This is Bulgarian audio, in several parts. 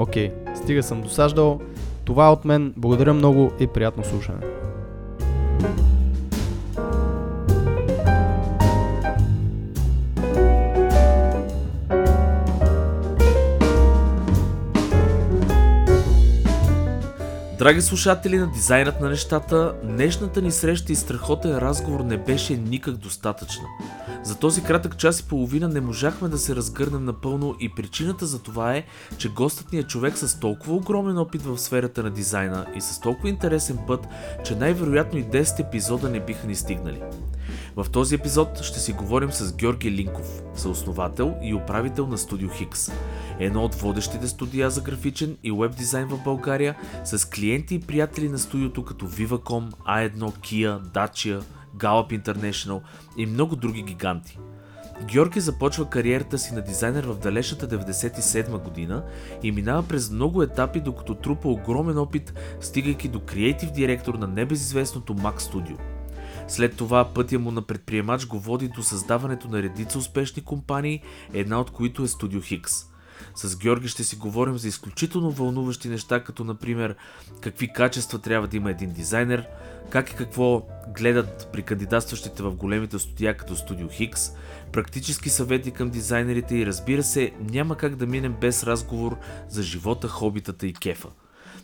Окей, стига съм досаждал. Това е от мен. Благодаря много и приятно слушане. Драги слушатели на Дизайнът на нещата, днешната ни среща и страхотен разговор не беше никак достатъчна. За този кратък час и половина не можахме да се разгърнем напълно и причината за това е, че гостът ни е човек с толкова огромен опит в сферата на дизайна и с толкова интересен път, че най-вероятно и 10 епизода не биха ни стигнали. В този епизод ще си говорим с Георги Линков, съосновател и управител на Студио Хикс. Едно от водещите студия за графичен и веб дизайн в България, с клиенти и приятели на студиото като Viva.com, A1, Kia, Dacia, Gallup International и много други гиганти. Георги започва кариерата си на дизайнер в далечната 97 година и минава през много етапи, докато трупа огромен опит, стигайки до креатив директор на небезизвестното Mac Studio. След това пътя му на предприемач го води до създаването на редица успешни компании, една от които е Studio Хикс. С Георги ще си говорим за изключително вълнуващи неща, като например какви качества трябва да има един дизайнер, как и какво гледат при кандидатстващите в големите студия като Studio Хикс, практически съвети към дизайнерите и разбира се, няма как да минем без разговор за живота, хобитата и кефа.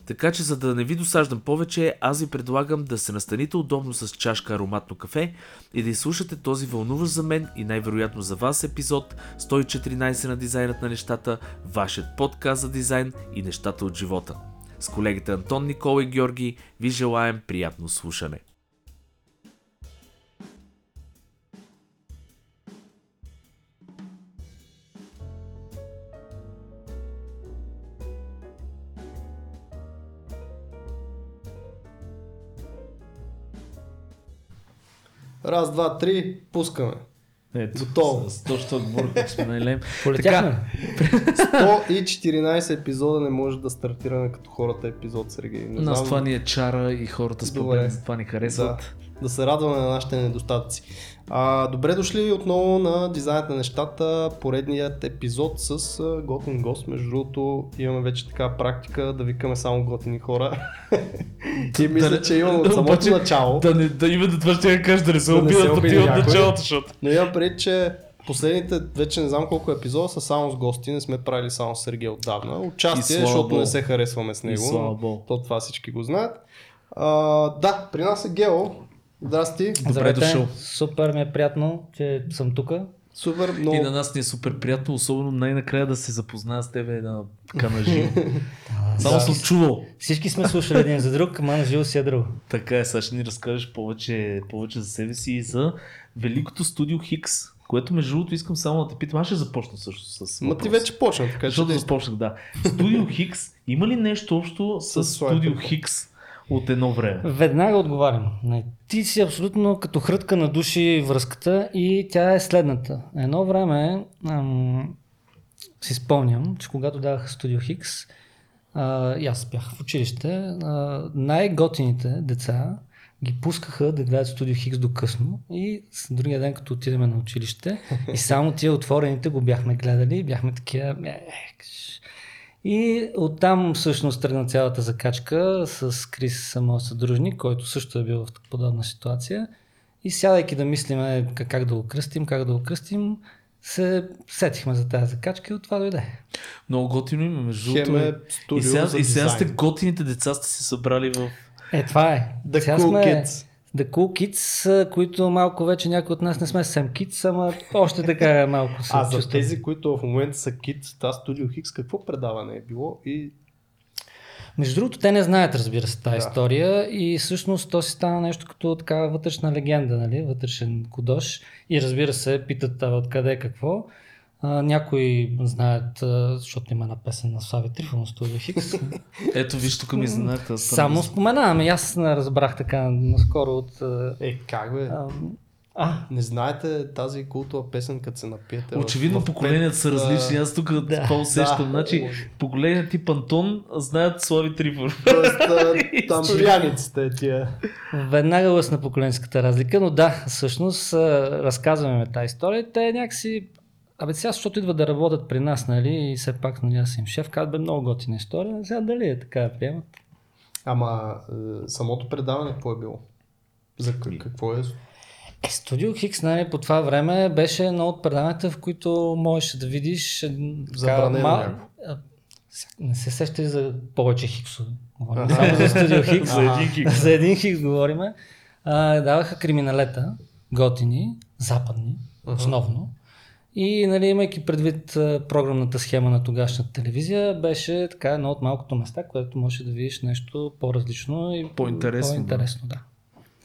Така че за да не ви досаждам повече, аз ви предлагам да се настаните удобно с чашка ароматно кафе и да изслушате този вълнуващ за мен и най-вероятно за вас епизод 114 на дизайнът на нещата, вашият подкаст за дизайн и нещата от живота. С колегите Антон, Никола и Георги ви желаем приятно слушане. Раз, два, три, пускаме. Ето, Готово. С точно отбор, как сме найлем. Полетяхме. 114 епизода не може да стартираме като хората епизод, Сергей. Не Нас знам, това ни е чара и хората според Добре. мен това ни да, харесват. да се радваме на нашите недостатъци. А, добре дошли отново на Дизайнът на нещата, поредният епизод с а, готин гост. Между другото, имаме вече така практика да викаме само готини хора. И мисля, не- че имам от да, самото обаче- начало. Да, не, да именно това ще кажа, да не се Да пъти от началото, защото. Но имам пред, че последните, вече не знам колко епизода са само с гости, не сме правили само с Сергей отдавна. Участие, защото Богу. не се харесваме с него. То това всички го знаят. А, да, при нас е Гео. Здрасти. Добре Здравейте. дошъл. Супер ми е приятно, че съм тук. Супер, много И на нас ни е супер приятно, особено най-накрая да се запозная с тебе на така на живо. Само Да. съм чувал. Всички сме слушали един за друг, ама на живо си е друго. Така е, сега ще ни разкажеш повече, повече за себе си и за великото студио Хикс, което между другото искам само да те питам. Аз ще започна също с Ма въпрос. ти вече почна, така че Защото да започнах, да. Студио Хикс, има ли нещо общо с С Студио. Хикс от едно време? Веднага отговарям. Ти си абсолютно като хрътка на души връзката и тя е следната. Едно време ам, си спомням, че когато даваха Studio Хикс, и аз бях в училище, а, най-готините деца ги пускаха да гледат Studio Хикс до късно и с другия ден, като отидем на училище и само тия отворените го бяхме гледали и бяхме такива... И оттам всъщност тръгна цялата закачка с Крис, моят съдружник, който също е бил в подобна ситуация. И сядайки да мислиме как, да го кръстим, как да го кръстим, се сетихме за тази закачка и от това дойде. Много готино има, между другото. е И сега, за и сега сте готините деца сте се събрали в Е, това е. The Сега cool сме kids. The Cool Kids, които малко вече някои от нас не сме съвсем kids, ама още така малко се А за тези, които в момента са kids, та Studio Hix, какво предаване е било и Между другото, те не знаят, разбира се, тази Да. история и всъщност то си стана нещо като такава вътрешна легенда, нали? вътрешен кодош и разбира се, питат а, откъде е какво. А, някои знаят, защото има една песен на Слави Трифонов Studio Хикс. Ето виж, тук ми изненадата. Само споменавам, и аз не разбрах така наскоро от... Е, как бе? а, а, Не знаете тази култова песен, като се напиете? Очевидно в поколенията са различни. а, Аз тук Да. това усещам. Да. Значи, поколения тип Антон знаят Слави Трифор. Тоест, там пияниците тия. Веднага лъсна поколенската разлика, но да, всъщност разказваме ме тази история. Те някакси, абе сега, защото идват да работят при нас, нали, и все пак, нали, аз им шеф, казват, бе, много готина история, сега дали е така да приемат? Ама е, самото предаване какво е било? За к- какво е? Е, Студио Хикс, нали, по това време беше едно от предаванията, в които можеш да видиш Забранено сега Не се сещай за повече хиксове. Говорим само за Студио Хикс. За един хикс. за един хикс говориме. А, даваха криминалета, готини, западни, основно. И нали, имайки предвид програмната схема на тогашната телевизия, беше така едно от малкото места, където можеш да видиш нещо по-различно и По-интересно, по-интересно да.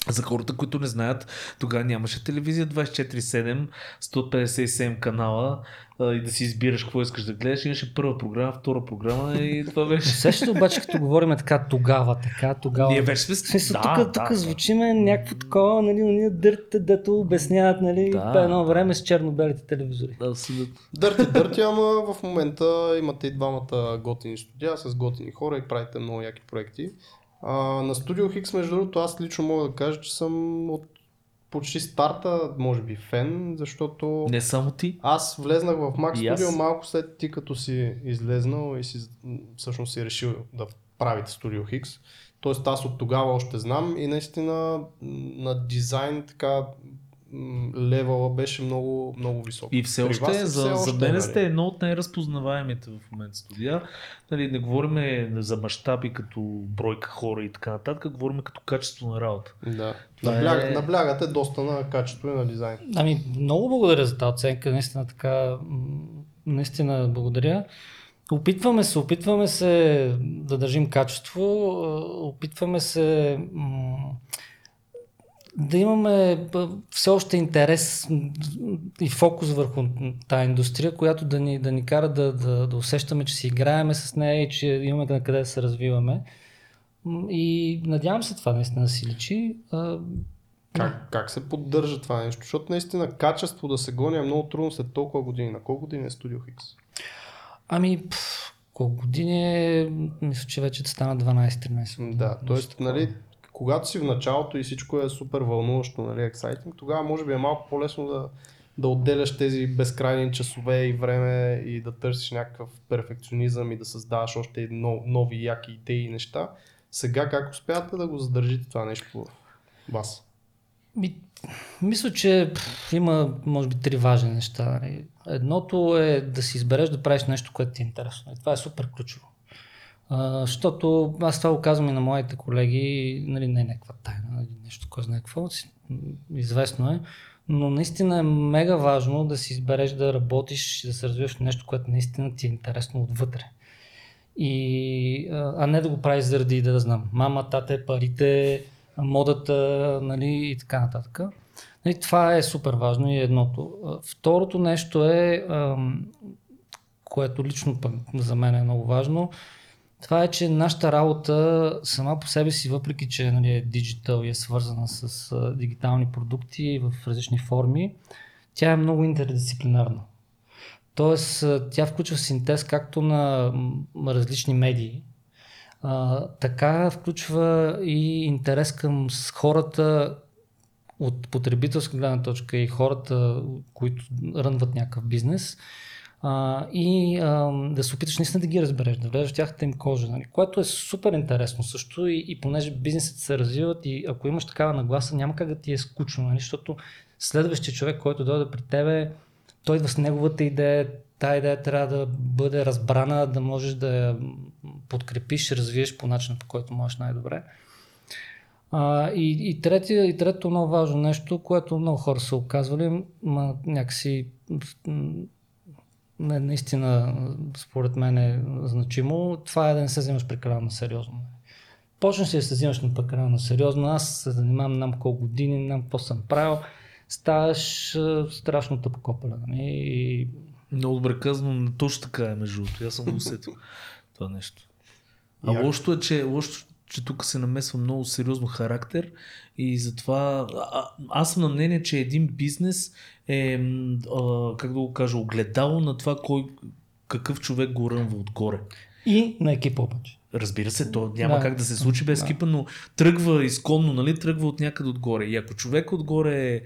За хората, които не знаят, тогава нямаше телевизия 24-7, 157 канала а, и да си избираш какво искаш да гледаш. Имаше първа програма, втора програма и това беше. Ли обаче, като говорим така тогава, така тогава. Ние вече сме... Смисъл, Да, тук, да, тук да. звучиме някакво такова, нали, уния дъртите, дето обясняват, нали, Да. по едно време с черно-белите телевизори. Да, абсолютно. Дърти, дърти, ама в момента имате и двамата готини студия с готини хора и правите много яки проекти. А, на Studio Hix, между другото, аз лично мога да кажа, че съм от почти старта, може би, фен, защото Не само ти. аз влезнах в Mac. Studio малко след ти като си излезнал и си, всъщност си решил да правите Studio Hix. Тоест аз от тогава още знам и наистина на дизайн така левела беше много, много висок. И все още, вас е, е за, все за мен нали? сте едно от най-разпознаваемите в момента студия. Нали, не говорим за мащаби като бройка хора и така нататък, говорим като качество на работа. Да. Това Набляг, е- Наблягате доста на качество и на дизайн. Ами, много благодаря за тази оценка, наистина така, наистина благодаря. Опитваме се, опитваме се да държим качество, опитваме се м, да имаме все още интерес и фокус върху тази индустрия, която да ни, да ни кара да, да, да усещаме, че си играеме с нея и че имаме на къде да се развиваме. И надявам се това наистина да си личи. Как, как се поддържа това нещо? Защото наистина качество да се гони е много трудно след толкова години. На колко години е Studio Hix? Ами, пф, колко години е, мисля, че вече стана 12-13. Да, Нещо т.е. нали, когато си в началото и всичко е супер вълнуващо, нали, ексайтинг, тогава може би е малко по-лесно да, да отделяш тези безкрайни часове и време и да търсиш някакъв перфекционизъм и да създаваш още но, нови яки идеи и неща. Сега как успявате да го задържите това нещо в вас? Ми, мисля, че пф, има, може би, три важни неща. нали. Едното е да си избереш да правиш нещо, което ти е интересно. И това е супер ключово. Защото аз това го казвам и на моите колеги, нали, не е някаква тайна, нали, нещо, кой знае какво, известно е, но наистина е мега важно да си избереш да работиш да се развиваш нещо, което наистина ти е интересно отвътре. И, а не да го правиш заради, да, да знам, мама, тате, парите, модата, нали, и така нататък. Нали, това е супер важно и едното. А, Второто нещо е, което лично за мен е много важно, това е, че нашата работа сама по себе си, въпреки че нали, е диджитал и е свързана с а, дигитални продукти в различни форми, тя е много интердисциплинарна. Тоест, тя включва синтез както на различни медии, а, така включва и интерес към хората от потребителска гледна точка и хората, които рънват някакъв бизнес а, и а, да се опиташ наистина да ги разбереш, да влезеш в тяхната им кожа, нали? което е супер интересно също и, и понеже бизнесите се развиват и ако имаш такава нагласа, няма как да ти е скучно, нали? защото следващия човек, който дойде при тебе, той идва с неговата идея, тази идея трябва да бъде разбрана, да можеш да я подкрепиш, развиеш по начин, по който можеш най-добре. А, и, и, третия, и трето много важно нещо, което много хора са оказвали, ма, някакси не, наистина според мен е значимо, това е да не се вземаш прекалено сериозно. Почнеш ли да се вземаш на прекалено сериозно, аз се занимавам нам колко години, нам какво съм правил, ставаш страшно тъпокопелен. Нали? И Много добре казано, точно така е между другото. Аз съм го усетил това нещо. А Як? лошото е, че, лошото, че тук се намесва много сериозно характер и затова а, аз съм на мнение, че един бизнес е, а, как да го кажа, огледало на това кой, какъв човек го рънва отгоре. И на екипа обаче. Разбира се, то няма Да. как да се случи без Да. екипа, но тръгва изконно, нали, тръгва от някъде отгоре. И ако човек отгоре е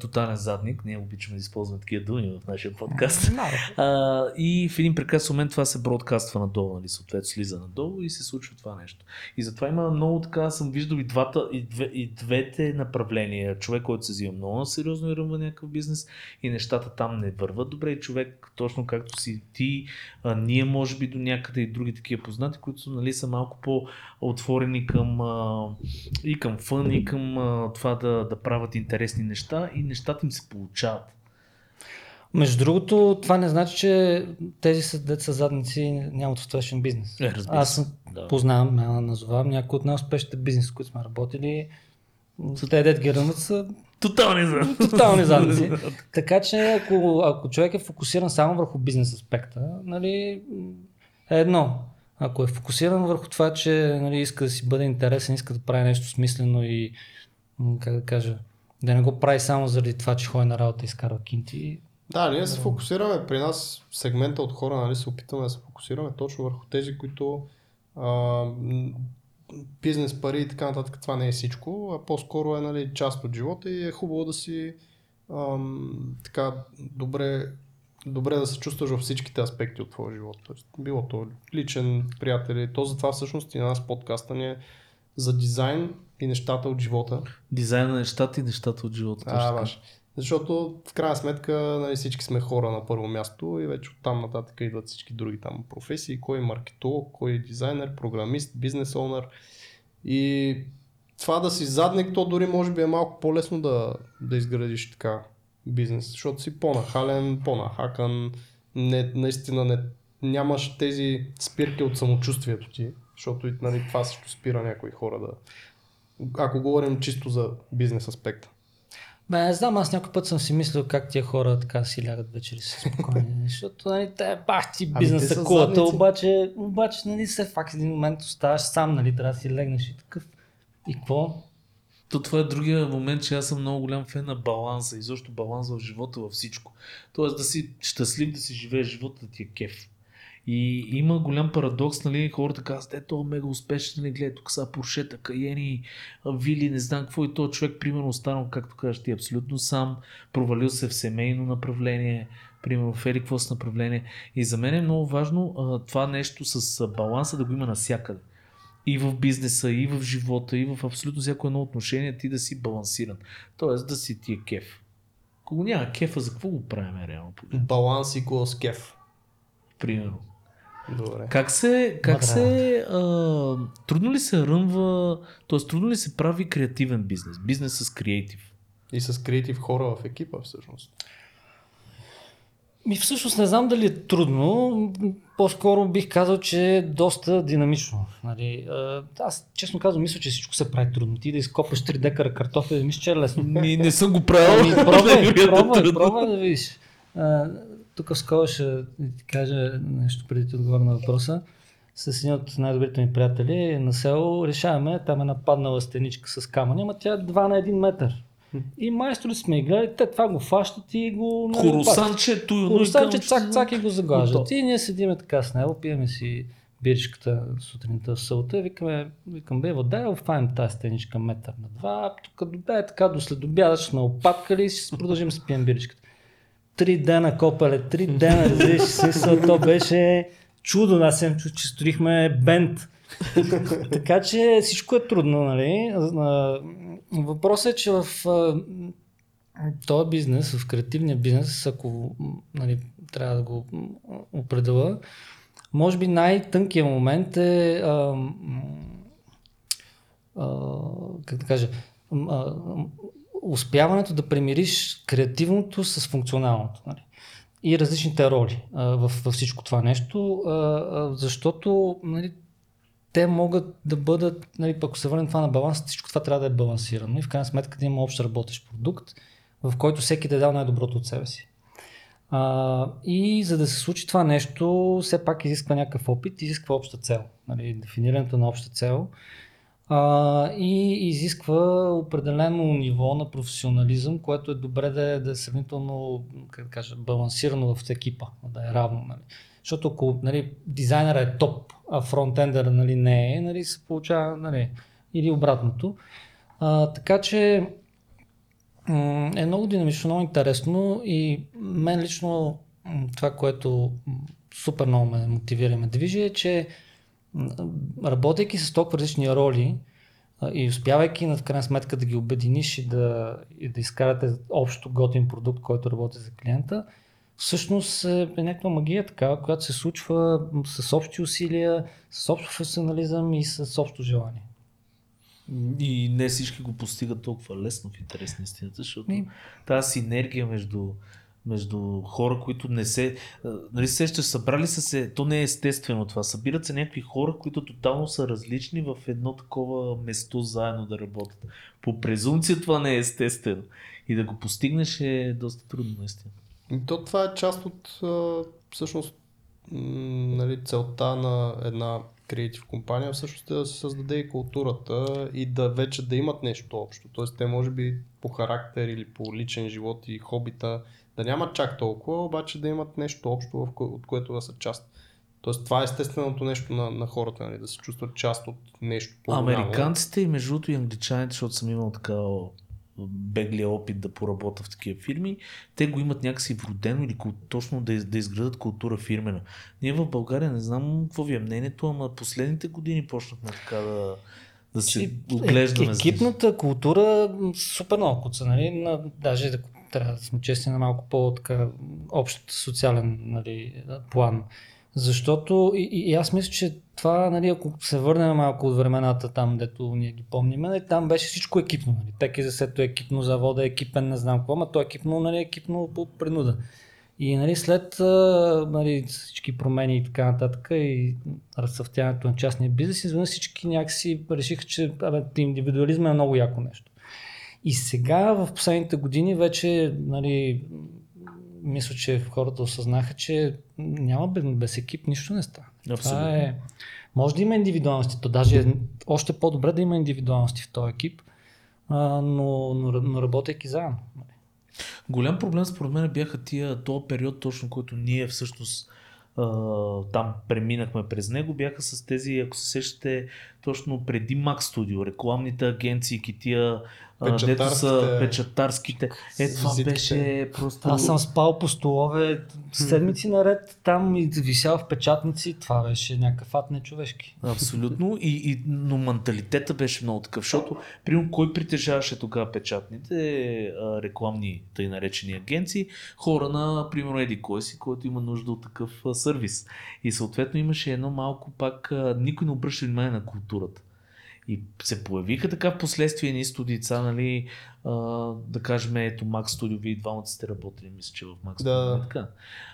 тотален задник, ние обичаме да използваме такива думи в нашия подкаст, а, и в един прекрасен момент това се бродкаства надолу, нали, съответно слиза надолу и се случва това нещо. И затова има много така, съм виждал и, двата, и, две, и двете направления. Човек, който се взима много сериозно и ръмва някакъв бизнес и нещата там не върват добре. И човек, точно както си ти, а, ние може би до някъде и други такива познати, които нали, са малко по-отворени към, а, и към фън, и към а, това да, да правят интересни неща и нещата им се получават. Между другото, това не значи, че тези са деца задници нямат успешен бизнес. Е, разбира Аз се. съм- Да. познавам, няма да някои от най-успешните бизнеси, които сме работили, те дет ги ръмват са Тотални за. тотални задници. така че ако, ако човек е фокусиран само върху бизнес аспекта, нали, е едно. Ако е фокусиран върху това, че нали, иска да си бъде интересен, иска да прави нещо смислено и как да кажа, да не го прави само заради това, че ходи на работа и изкарва кинти, Да, ние се фокусираме. При нас, сегмента от хора, нали, се опитваме да се фокусираме точно върху тези, които а, бизнес, пари и така нататък, това не е всичко, а по-скоро е нали, част от живота и е хубаво да си ам, така добре, добре да се чувстваш във всичките аспекти от твоя живот. Тоест, било то личен, приятели, то затова всъщност и на нас подкаста ни е за дизайн и нещата от живота. Дизайн на нещата и нещата от живота. А, баш. Защото в крайна сметка нали, всички сме хора на първо място и вече оттам нататък идват всички други там професии. Кой е маркетолог, кой е дизайнер, програмист, бизнес онър. И това да си задник, то дори може би е малко по-лесно да, да изградиш така бизнес, защото си по-нахален, по-нахакан, не, наистина не, нямаш тези спирки от самочувствието ти, защото нали, това също спира някои хора да... Ако говорим чисто за бизнес аспекта. Бе, не знам, аз някой път съм си мислил как тия хора така си лягат вечери си спокойни, защото нали, те бах ти Ами, бизнеса са кулата, обаче, обаче нали, все факт един момент оставаш сам, нали, трябва да си легнеш и такъв. И какво? То това е другия момент, че аз съм много голям фен на баланса и защо баланс в живота във всичко. Тоест да си щастлив, да си живееш живота, да ти е кеф. И има голям парадокс, нали, хората казват, ето, мега успешен, нали, гледай, тук са поршета, каени, вили, не знам какво и то човек, примерно, останал, както кажеш ти, абсолютно сам, провалил се в семейно направление, примерно в еди какво с направление. И за мен е много важно а, това нещо с баланса да го има навсякъде. И в бизнеса, и в живота, и в абсолютно всяко едно отношение ти да си балансиран. Тоест да си ти е кеф. Ако го няма кефа, за какво го правим реално? Баланс equals кеф. Примерно. Добре. Как се, как се а, трудно ли се рънва, т.е. трудно ли се прави креативен бизнес? Бизнес с креатив. И с креатив хора в екипа всъщност. Ми всъщност не знам дали е трудно, по-скоро бих казал, че е доста динамично. Нали, аз честно казвам, мисля, че всичко се прави трудно. Ти да изкопаш 3 декара картофи, мисля, че е лесно. Ми, не съм го правил. Ами, пробвай, Невероятно пробвай, пробвай да видиш. А, тук скоро ще ти кажа нещо преди да ти отговоря на въпроса. С един от най-добрите ми приятели на село решаваме, там е нападнала стеничка с камъни, ама тя е 2 на 1 метър. И майстори сме гледали, те това го фащат и го... нали, Хоросанче, туй, Хоросанче, цак, цак и го загаждат. И ние седиме така с него, пиеме си биричката сутринта в сълта, викаме, викам, бе, вода, офаем тази стеничка метър на два, тук да е така до след обяда, ще сме опаткали и ще продължим да си пием биричката. Три дена копале, три дена, разбираш, смисъл, то беше чудо, аз съм чу, че строихме бенд. така че всичко е трудно, нали? Въпросът е, че в този бизнес, в креативния бизнес, ако нали, трябва да го определя, може би най-тънкият момент е а, а, как да кажа, а, успяването да премириш креативното с функционалното. Нали? И различните роли а, в, във всичко това нещо, а, а, защото нали, те могат да бъдат, нали, ако се върнем това на баланс, всичко това трябва да е балансирано и в крайна сметка да има общ работещ продукт, в който всеки да е дал най-доброто от себе си. А, и за да се случи това нещо, все пак изисква някакъв опит, изисква обща цел. Нали, дефинирането на обща цел а, и изисква определено ниво на професионализъм, което е добре да е, да е сравнително как да кажа, балансирано в екипа, да е равно. Нали. Защото ако нали, дизайнера е топ, а фронтендър нали, не е, нали, се получава нали, или обратното. А, така че е много динамично, много интересно и мен лично това, което супер много ме мотивира и ме движи е, че работейки с толкова различни роли и успявайки на крайна сметка да ги обединиш и да, и да изкарате общо готин продукт, който работи за клиента, всъщност е, е някаква магия такава, която се случва с общи усилия, с общ професионализъм и с общо желание. И не всички го постигат толкова лесно в интерес на истината, защото и... тази синергия между, между хора, които не се... Нали сещаш, събрали са се, то не е естествено това, събират се някакви хора, които тотално са различни в едно такова место заедно да работят. По презумция това не е естествено. И да го постигнеш е доста трудно наистина. То това е част от всъщност нали, целта на една креатив компания всъщност е да се създаде и културата и да вече да имат нещо общо. Тоест те може би по характер или по личен живот и хобита да нямат чак толкова, обаче да имат нещо общо, от което да са част. Тоест това е естественото нещо на, на хората, нали, да се чувстват част от нещо по Американците и между другото и англичаните, защото съм имал такава беглия опит да поработя в такива фирми, те го имат някакси вродено или точно да, да изградат култура фирмена. Ние в България не знам какво ви е мнението, ама последните години почнахме така да, да се е, оглеждаме. Екипната култура супер много куца, нали? На, даже да, трябва да сме честни на малко по-така общ социален нали, план. Защото и, и, аз мисля, че това, нали, ако се върнем малко от времената там, дето ние ги помним, нали, там беше всичко екипно. Нали. Теки е екипно, завода е екипен, не знам какво, но то е екипно, нали, екипно по принуда. И нали, след нали, всички промени и така нататък и разцъфтяването на частния бизнес, изведнъж всички някакси решиха, че абе, индивидуализма е много яко нещо. И сега в последните години вече нали, мисля, че хората осъзнаха, че няма без екип нищо не става. Това е... Може да има индивидуалности, то даже е още по-добре да има индивидуалности в този екип, а, но, но, но работейки заедно. Голям проблем според мен бяха тия, този период, точно който ние всъщност там преминахме през него, бяха с тези, ако се сещате, точно преди Mac Studio, рекламните агенции, тия дето са печатарските. Е, това беше просто... Аз съм спал по столове седмици наред, там и висял в печатници, това беше някакъв ад нечовешки. Абсолютно, и, и, но менталитета беше много такъв, защото, примерно, кой притежаваше тогава печатните рекламни, тъй наречени агенции, хора на, примерно, Еди кой си, който има нужда от такъв сервис. И съответно имаше едно малко пак, никой не обръща внимание на културата. И се появиха така в последствие ни студица, нали, а, да кажем, ето Mac Studio, вие двамата сте работили, мисля, че в Mac Studio. Да. Така.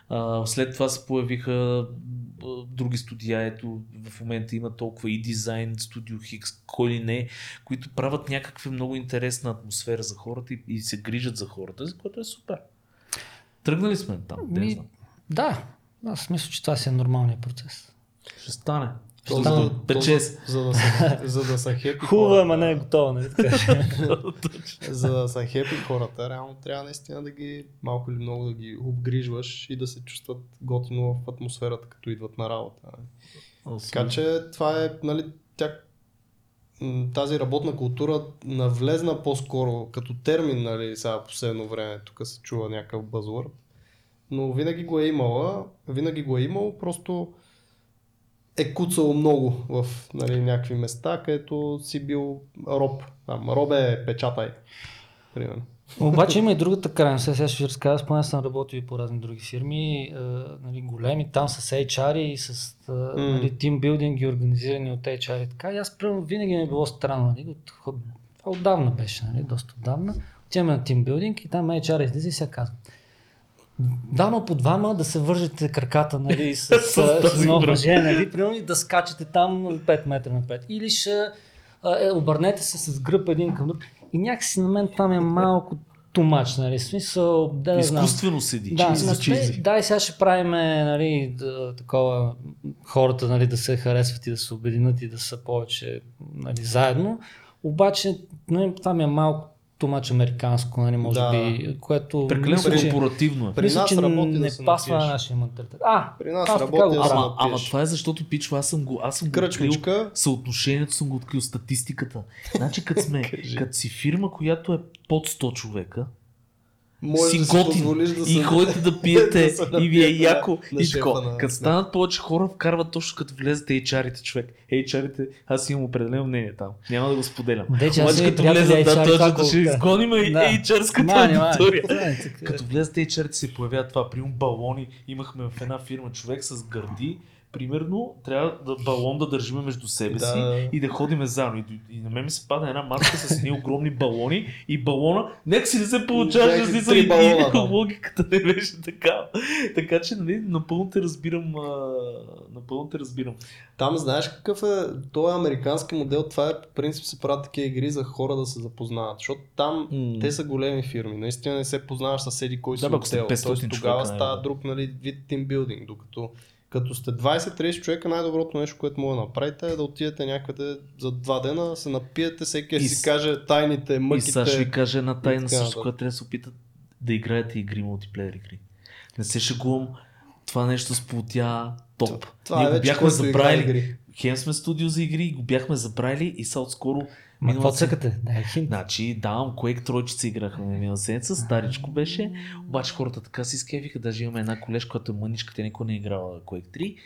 А, след това се появиха а, други студия, ето в момента има толкова и дизайн, студио Хикс, кой ли не, които правят някаква много интересна атмосфера за хората и, и се грижат за хората, за което е супер. Тръгнали сме там. Ми, да, аз мисля, че това си е нормалният процес. Ще стане. То, за, то, за, да са, за да са хепи Хубаво, ама не е готово, не За да са хепи хората, реално трябва наистина да ги малко или много да ги обгрижваш и да се чувстват готино в атмосферата, като идват на работа. Така че това е, нали, тя, тази работна култура навлезна по-скоро като термин, нали, сега последно време, тук се чува някакъв бъзвърд, но винаги го е имала, винаги го е имало, просто е куцало много в нали, някакви места, където си бил роб. Там, робе, печатай. Примерно. Обаче има и другата крайност. Сега ще ви разкажа, спомня съм работил и по разни други фирми, а, нали, големи, там с HR и с нали, тимбилдинги, организирани от HR и така. И аз примерно винаги ми е било странно. Нали, от, отдавна беше, нали, доста отдавна. Отиваме на тимбилдинг и там HR излиза и сега казва. Двама по двама да се вържете краката, нали, с, с, с едно мъже, нали, примерно да скачате там 5 метра напред. Или ще е, обърнете се с гръб един към друг. И някакси на мен това ми е малко тумач, нали, смисъл, да знам. Изкуствено седи. Да, чизи, на чизи. сме, да, и сега ще правим нали, да, такова, хората нали, да се харесват и да се обединят и да са повече нали, заедно. Обаче, нали, това ми е малко тумач американско, нали, може Да. би, което Прекалено мисля, корпоративно е. При мисля, нас че работи да не се пасва на нашия менталитет. А, При нас аз така работи да Ама, ама това е защото пичо, аз съм го, аз съм го открил, съотношението съм го открил, статистиката. Значи като сме, като си фирма, която е под 100 човека, Си да готин да и ходите да пиете да и ви е яко на и тако. на- Като станат повече хора, вкарват точно като влезете HR-ите човек. HR-ите, аз имам определено мнение там. Няма да го споделям. Де, че аз Обаче като влезат, да, точно да ще изгоним и. HR-ската аудитория. Като влезете HR-ите се появява това. Примерно балони. Имахме в една фирма човек с гърди. Примерно трябва да балон да държиме между себе Да. си и да ходиме заедно. И, и на мен ми се пада една маска с едни огромни балони и балона. Нека си не се получаваш да си три и, балона, и да. логиката не беше така. Така че, нали, напълно те разбирам. А, напълно те разбирам. Там знаеш какъв е, този американски модел, това е по принцип се правят такива игри за хора да се запознават, защото там М. те са големи фирми, наистина не се познаваш с еди кой си Да, ако сте отдел, 500 Тоест, тогава човека, става друг нали, вид тимбилдинг, докато като сте 20-30 човека, най-доброто нещо, което мога да направите е да отидете някъде за два дена, се напиете, всеки И си с- каже тайните, И мъките. сега ще ви кажа една тайна нататък. която трябва да се опитат да играете игри, мултиплеер игри. Не се шегувам, това нещо сплотя топ. Това Ние е го бяхме забравили. Хем сме студио за игри, го бяхме забравили и са отскоро Ма какво цъкате? Дай хинт. Значи, давам Quake тройчица играхме на миналата седмица, старичко беше, обаче хората така си скефиха, даже имаме една колежка, която е мъничка, тя никога не е играла Quake 3,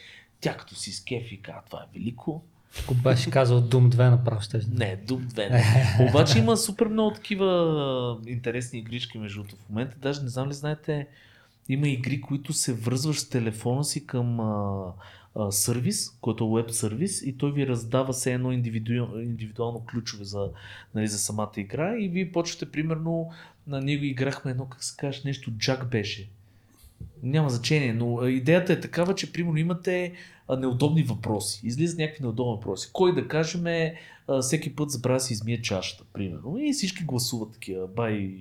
тя като си скефи, каза, това е велико, Ако беше казал Doom 2 направо ще не, Doom 2 не. Обаче има супер много такива интересни игрички между. В момента даже не знам ли знаете, има игри, които се връзваш с телефона си към а, а, сервис, който е веб сервис и той ви раздава все едно индивиду... индивидуално ключове за, нали, за самата игра и вие почвате примерно, на него играхме едно, как се каже, нещо Джак беше. Няма значение, но идеята е такава, че примерно имате неудобни въпроси. Излизат някакви неудобни въпроси. Кой да кажем е, всеки път забравя да си измие чашата, примерно. И всички гласуват такива. Бай,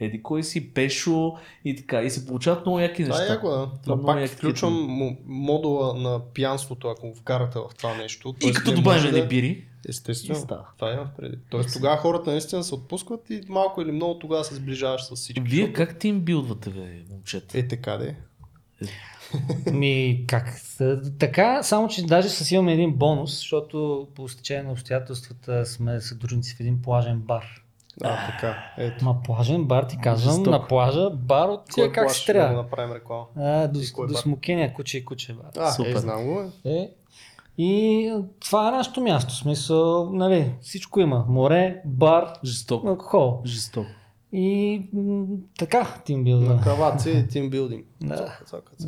еди кой си, Пешо и така. И се получават много яки Това неща. е яко, да. Това пак яки включвам мо- модула на пиянството, ако го вкарате в това нещо. И като не добавим да... бири, Естествено. И става. Това има преди. Тоест тогава хората наистина се отпускват и малко или много тогава се сближаваш с всички. вие защото- как ти им билдвате, бе, момчета? Е, така де. Ми, как? Така, само че даже с имаме един бонус, защото по стечение на обстоятелствата сме съдружници в един плажен бар. А, така. Ето. Ма плажен бар ти казвам, Жестоко. на плажа бар от тия как ще да го трябва. направим реклама? А, до, до бар? смокения куче и куче бар. А, Супер. е, знам го. е. Е, и това е нашето място. В смисъл, нали, всичко има. Море, бар, Жестоко. алкохол. Жестоко. И м- така, тимбилдър. На краваци и тимбилдинг. Да.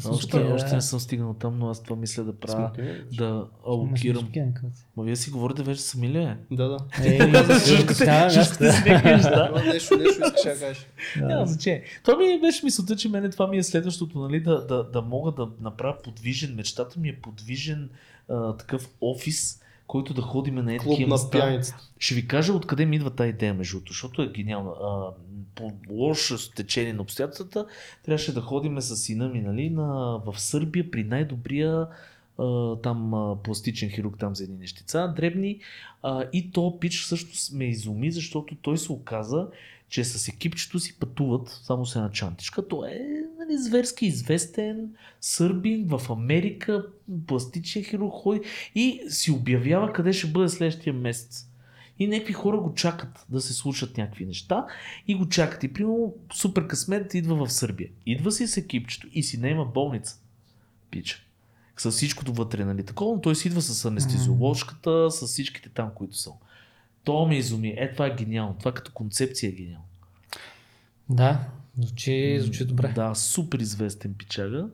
Още, още не съм стигнал там, но аз това мисля да правя, да алокирам. Ма вие си говорите вече сами ли е? Да, да. Нещо, нещо искаш да кажеш. Няма значение. Това ми беше мисълта, че мене това ми е следващото, нали, да, да, да мога да направя подвижен. Мечтата ми е подвижен а, такъв офис, който да ходиме на такива места. Ще ви кажа откъде ми идва тази идея, между другото, защото е гениална. А, по лошо стечение на обстоятелствата трябваше да ходиме с сина ми нали, на, в Сърбия при най-добрия там пластичен хирург там за едни нещица, дребни. А, и то пич всъщност ме изуми, защото той се оказа, че с екипчето си пътуват само с една чантичка. Той е нали, зверски известен сърбин в Америка, пластичен хирург ходи и си обявява къде ще бъде следващия месец. И някакви хора го чакат да се случат някакви неща и го чакат. И примерно супер късмет идва в Сърбия. Идва си с екипчето и си наема болница. Пича. С всичкото вътре, нали? Такова, но той си идва с анестезиоложката, с всичките там, които са. То ме изуми. Е, това е гениално. Това като концепция е гениално. Да, звучи, звучи добре. Да, супер известен пичага.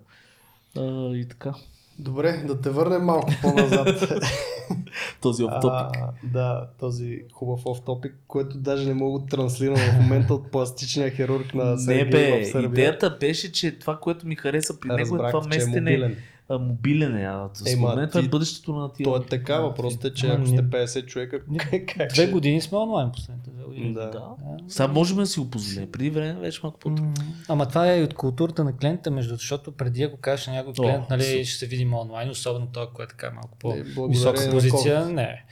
А, и така. Добре, да те върнем малко по-назад. Този офтопик. Да, този хубав офтопик, който даже не мога да транслирам в момента от пластичния хирург на Не Сергей бе, в Сърбия. идеята беше, че това, което ми хареса при него е това е местене. мобилен. А, мобилен е. А, Ема, според мен това е бъдещето на тия. То е така, въпросът е, че ако ние- сте 50 човека, как Две години сме онлайн последните две години. Да. Да. Сега можем да си го позволим. Преди време беше малко по Ама това е и от културата на клиента, между защото преди ако кажеш на някой клиент, нали, ще се видим онлайн, особено това, което е така малко по-висока позиция, не.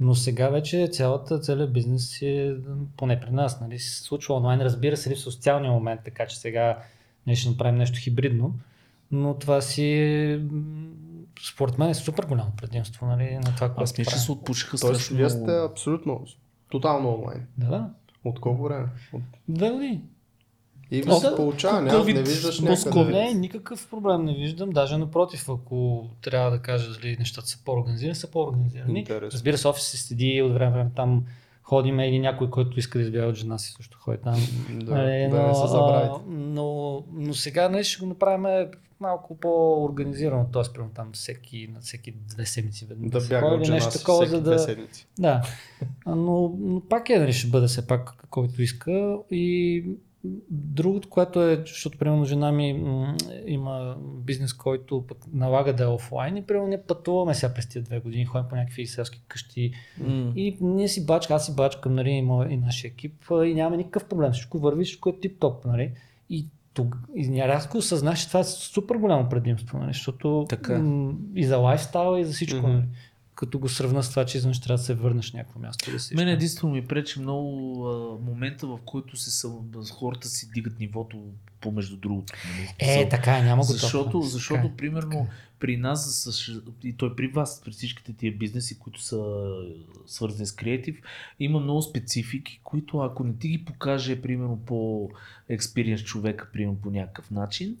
Но сега вече цялата, целият бизнес е, поне при нас, нали, се случва онлайн, разбира се, ли в социалния момент, така че сега ние ще направим нещо хибридно, но това си е, според мен е супер голямо предимство, нали, на това, което Аз мисля, че се отпушиха Тоест, страшно вие сте абсолютно, тотално онлайн. Да, да. От колко време? От... Две години. И ви се да, получава, няма, COVID, не виждаш някъде. Не, никакъв проблем не виждам. Даже напротив, ако трябва да кажа дали нещата са по-организирани, са по-организирани. Интересно. Разбира се, офис се седи от време на време там ходиме или някой, който иска да избяга от жена си, също ходи там. Да, Нали, да не се забравите. а, но, но сега нали, ще го направим малко по-организирано, т.е. примерно там всеки, на всеки две седмици веднъж. Да бяга от нещо такова, всеки за две да, седмици. да, А, но, но пак е, нали, ще бъде все пак който иска. И другото, което е, защото примерно жена ми м, има бизнес, който пък налага да е офлайн и примерно не пътуваме сега през тия две години, ходим по някакви селски къщи М. и ние си бачка, аз си бачкам, нали, и, и нашия екип и няма никакъв проблем, всичко върви, всичко е тип-топ, нали. И тук, и рязко осъзнах, че това е супер голямо предимство, нали, защото Така. м, и за лайфстайла, и за всичко, нали. Като го сравна с това, че изведнъж трябва да се върнеш някакво място. Да си Мен единствено ми пречи много а, момента, в който се са, хората си дигат нивото помежду другото. нали? Е, така е, няма го Защото, толкова. защото Така е. примерно, при нас, и той при вас, при всичките тия бизнеси, които са свързани с креатив, има много специфики, които ако не ти ги покаже, примерно, по експириенс човека, примерно, по някакъв начин,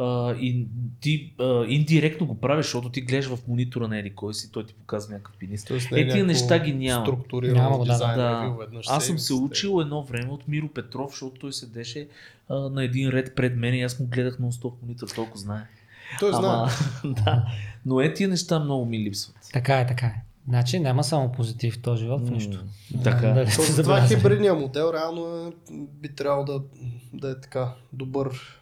а, и ти а, индиректно го правиш, защото ти гледаш в монитора на еди кой си, той ти показва някакъв бизнес. Тоест, Е, тия някакво неща ги няма. Структурирано Няма да, дизайн да. веднъж Аз съм се учил едно време от Миро Петров, защото той седеше а, на един ред пред мен и аз му гледах нон-стоп монитор, толкова знае. Той знае. Ама, да. Но е тия неща много ми липсват. Така е, така е. Значи няма само позитив в този живот, в нищо. така. Дали То сте затова забелязали? хибридния модел реално е, би трябвало да, да е така добър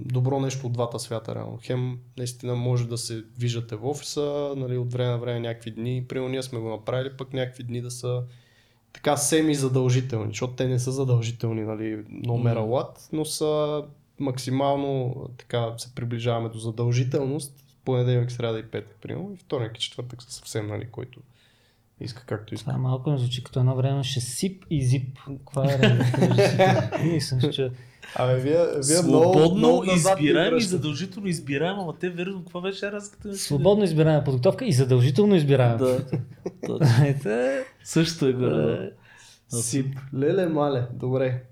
добро нещо от двата свята реално. Хем наистина може да се виждате в офиса, нали, от време на време някакви дни, примерно ние сме го направили, пък някакви дни да са така семи задължителни, защото те не са задължителни, нали, no matter what, но са максимално така се приближаваме до задължителност. Понеделник, сряда и петък, примерно, и вторник и четвъртък са съвсем, нали, който иска както иска. Това малко ми звучи като едно време ще сип и зип. Каква е? Не съм чул. Абе, вие, вие Свободно много, избираем и задължително избираем, ама те верно, каква беше разликата? Свободно избираема подготовка и задължително избираема. Да. Точно. Ето, Също е горе. Сип. Леле, мале, добре.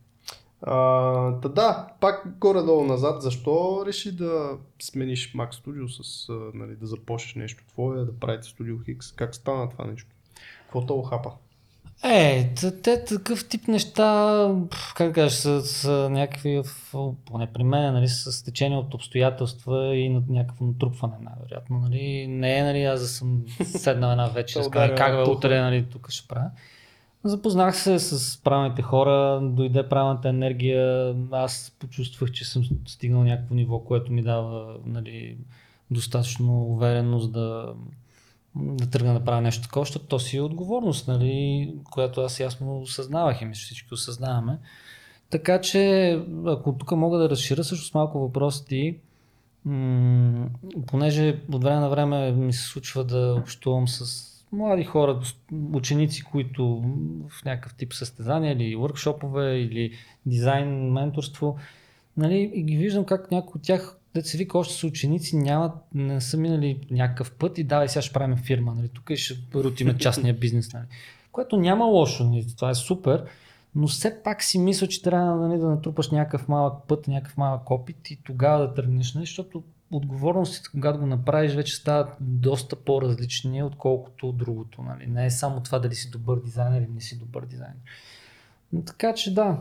А, та да, пак горе-долу назад, защо реши да смениш Mac Studio с, а, нали, да започнеш нещо твое, да правите Studio X? Как стана това нещо? Какво то хапа? Е, те такъв тип неща, как да кажа, са, са някакви, поне при мен, нали, с течение от обстоятелства и на някакво натрупване, най-вероятно. Нали. Не е, нали, аз да съм седнал една вечер ударя как бе, утре, нали, тук ще правя. Запознах се с правилните хора, дойде правилната енергия, аз почувствах, че съм стигнал някакво ниво, което ми дава нали, достатъчно увереност да, да тръгна да правя нещо такова, защото то си е отговорност, нали, която аз ясно осъзнавах и мисля, всички осъзнаваме. Така че, ако тук мога да разширя също с малко въпроси понеже от време на време ми се случва да общувам с млади хора, ученици, които в някакъв тип състезания или workshop или дизайн, менторство, нали, и ги виждам как някои от тях, да се вика, още са ученици, нямат, не са минали някакъв път и давай сега ще правим фирма, нали, тук ще рутиме частния бизнес, нали. Което няма лошо, нали, това е супер, но все пак си мисля, че трябва нали, да натрупаш някакъв малък път, някакъв малък опит и тогава да тръгнеш, нали, защото отговорностите, когато го направиш, вече стават доста по-различни, отколкото от другото. Нали. Не е само това дали си добър дизайнер или не си добър дизайнер. Но така че да,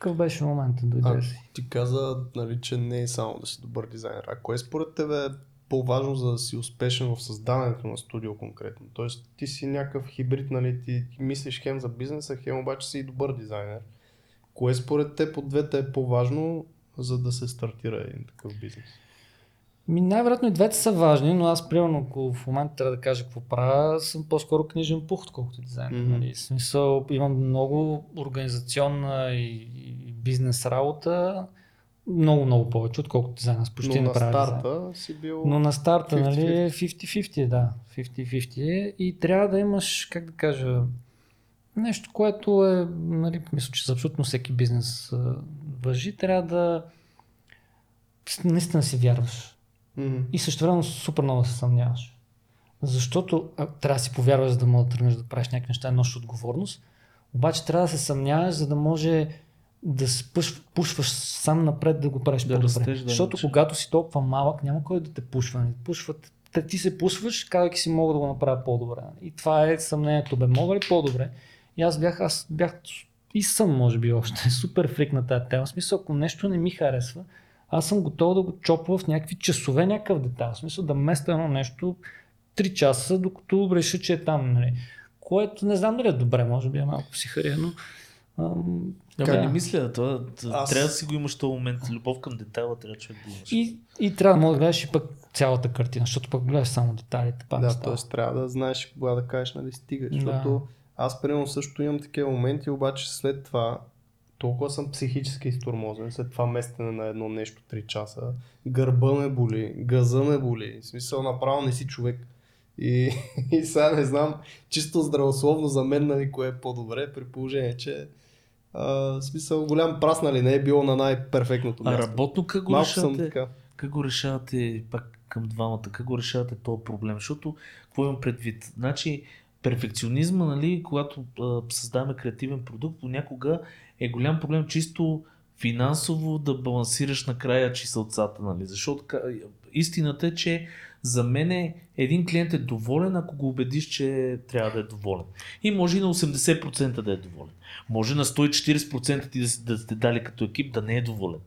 Какъв беше момента, дойде А, си? ти каза, нали, че не е само да си добър дизайнер. А кое според тебе е по-важно за да си успешен в създаването на студио конкретно? Тоест ти си някакъв хибрид, нали, ти мислиш хем за бизнеса, хем обаче си и добър дизайнер. Кое според теб от двете е по-важно, за да се стартира един такъв бизнес? Ми, най-вероятно и двете са важни, но аз, примерно, ако в момента трябва да кажа какво правя, съм по-скоро книжен пух, отколкото дизайнер. Mm-hmm. Нали? Смисъл, имам много организационна и, и бизнес работа, много, много повече, отколкото дизайн. Аз почти Но не на правя дизайн. старта си бил... Но на старта, 50-50. нали, е 50-50, е, да. 50-50 е. И трябва да имаш, как да кажа, нещо, което е, нали, мисля, че за абсолютно всеки бизнес въжи, трябва да наистина си вярваш. Мгм. И също време супер много се съмняваш. Защото а, трябва да си повярваш, за да мога да тръгнеш да правиш някакви неща, нощ отговорност. Обаче трябва да се съмняваш, за да може да се пуш, пушваш сам напред да го правиш Да по-добре. да Защото иначе. когато си толкова малък, няма кой да те пушва. Не пушват. Те, ти се пусваш, казвайки си мога да го направя по-добре. И това е съмнението. Бе, мога ли по-добре? И аз бях, аз бях и съм, може би, още супер фрик на тази тема. В смисъл, ако нещо не ми харесва, аз съм готов да го чопва в някакви часове, някакъв детайл. В смисъл да местя едно нещо 3 часа, докато реша, че е там. Нали. Което не знам дали е добре, може би е малко психария, но... Ам, Да, да. не мисля, това, Аз- трябва да си го имаш този момент. Любов към детайла трябва човек да имаш. И, и трябва да можеш да гледаш и пък цялата картина, защото пък гледаш само детайлите. Пак Да, т.е. трябва да знаеш кога да кажеш, нали, стига. Да. Защото аз, примерно, също имам такива моменти, обаче след това толкова съм психически изтормозен, след това местене на едно нещо 3 часа, гърба ме боли, газа ме боли, в смисъл направо не си човек. И, и сега не знам, чисто здравословно за мен, нали, кое е по-добре, при положение, че а, смисъл голям прас, нали, не е било на най-перфектното а място. работно как го Малко решавате? така. Как го решавате, пак към двамата, как го решавате този проблем? Защото, какво имам предвид? Значи, перфекционизма, нали, когато а, създаваме креативен продукт, понякога е голям проблем чисто финансово да балансираш накрая чиселцата, нали? Защото истината е, че за мен един клиент е доволен, ако го убедиш, че трябва да е доволен. И може и на 80% да е доволен. Може на 140% ти да сте дали като екип да не е доволен.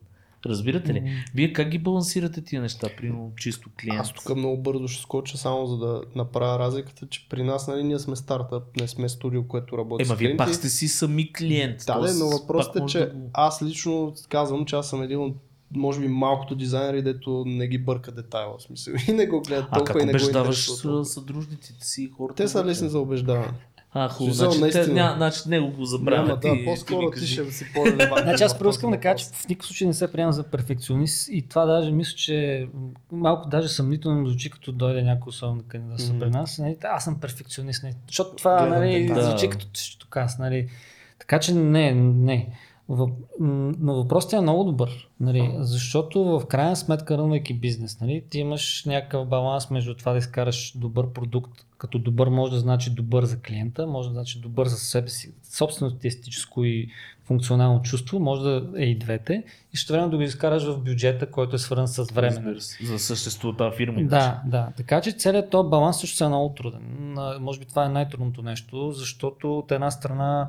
Разбирате ли? Вие как ги балансирате тия неща, примерно чисто клиент? Аз тук много бързо ще скоча, само за да направя разликата, че при нас нали, ние сме стартъп, не сме студио, което работи Ема с вие клиенти. пак сте си сами клиент. Да, т.е. но въпросът е, че да го- аз лично казвам, че аз съм един от може би малкото дизайнери, дето не ги бърка детайла, в смисъл. И не го гледат А как толкова и не го убеждаваш интересува с- толкова. съдружниците си и хората? Те са лесни за убеждаване. А, хубаво. Значи, те, наистина. ня, значи него го забравяме. Няма, да, по-скоро ти ще си по-релевантен. Значи аз първо въпрос искам да кажа, че в никакъв случай не се приемам за перфекционист и това даже мисля, че малко даже съмнително звучи, като дойде някой особено да кандидатства Мгм. при нас. Нали, аз съм перфекционист. Нали, защото това Гледам нали, те, да. звучи като тук аз. Нали. Така че не, не. Но въпросът е много добър, нали, защото в крайна сметка, рънвайки бизнес, нали, ти имаш някакъв баланс между това да изкараш добър продукт, като добър може да значи добър за клиента, може да значи добър за себе си, собственото естетическо и функционално чувство, може да е и двете, и ще време да го изкараш в бюджета, който е свързан с време. нали. За съществува тази фирма. Да, да. Така че целият този баланс също е много труден. Може би това е най-трудното нещо, защото от една страна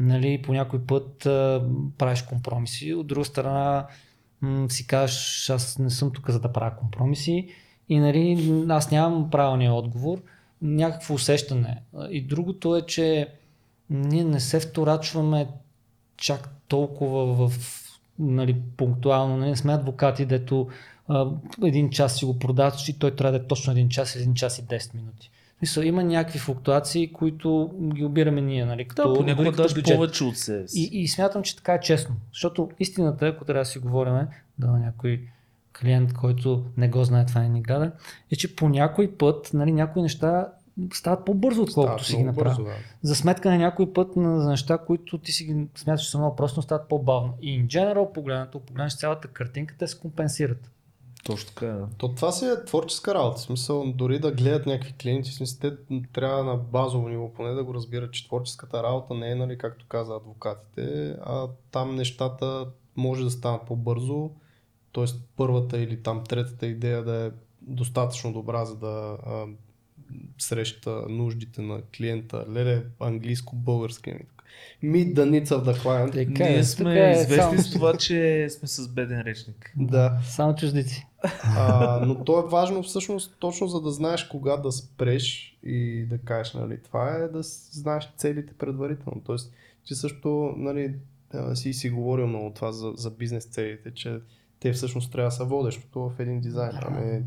нали, по някой път а, правиш компромиси, от друга страна м- си кажеш, аз не съм тук за да правя компромиси и нали, аз нямам правилния отговор, някакво усещане. И другото е, че ние не се вторачваме чак толкова в нали, пунктуално, не сме адвокати, дето а, един час си го продават и той трябва да е точно един час, един час и 10 минути. Мисъл, има някакви флуктуации, които ги обираме ние, нали, Да, като, понякога бюджет. повече от си. И, и смятам, че така е честно. Защото истината, ако трябва да си говорим, да някой клиент, който не го знае това е ни гада, е, че по някой път нали, някои неща стават по-бързо, отколкото си ги бързо, да. За сметка на някой път на, за неща, които ти си ги смяташ, че са много просто, но стават по-бавно. И in general, погледнато, погледнеш цялата картинка, те се компенсират. Точно така, да. То това си е творческа работа. В смисъл, дори да гледат някакви клиенти, смисъл, те трябва на базово ниво поне да го разбират, че творческата работа не е, нали, както каза адвокатите, а там нещата може да станат по-бързо, т.е. първата или там третата идея да е достатъчно добра, за да а, среща нуждите на клиента. Леле, английско-български ми тук. Meet the needs of the client. Така Ние е, сме тук е известни само- с това, че сме с беден речник. Да. Само чуждици. А, но то е важно всъщност точно за да знаеш кога да спреш и да кажеш, нали, това е да знаеш целите предварително. Тоест, че също, нали, си си говорил много това за, за бизнес целите, че те всъщност трябва да са водещото в един дизайн. Там е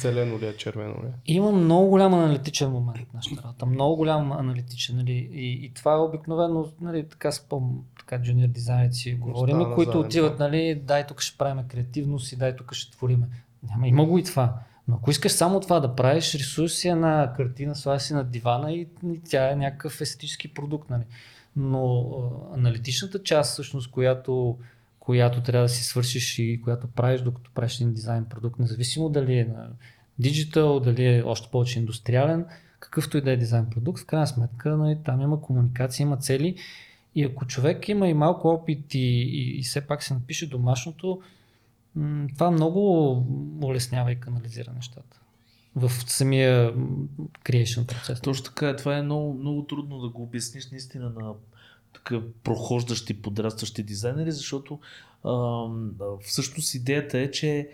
зелено ли е, червено ли е. Има много голям аналитичен момент в нашата работа. Много голям аналитичен. Нали? И, и това е обикновено, нали, така с по така джуниор дизайнерите си говорим, които заден отиват, нали, дай тук ще правим креативност и дай тук ще твориме. Няма, има го и това. Но ако искаш само това да правиш, рисуваш си една картина, слагаш си на дивана и, и тя е някакъв естетически продукт. Нали. Но а, аналитичната част, всъщност, която, която трябва да си свършиш и която правиш, докато правиш един дизайн продукт, независимо дали е на диджитал, дали е още повече индустриален, какъвто и да е дизайн продукт, в крайна сметка нали, там има комуникация, има цели и ако човек има и малко опит и, и, и все пак се напише домашното, това много улеснява и канализира нещата в самия creation процес. Точно така е. Това е много, много трудно да го обясниш наистина на такъв прохождащи, подрастващи дизайнери, защото всъщност идеята е, че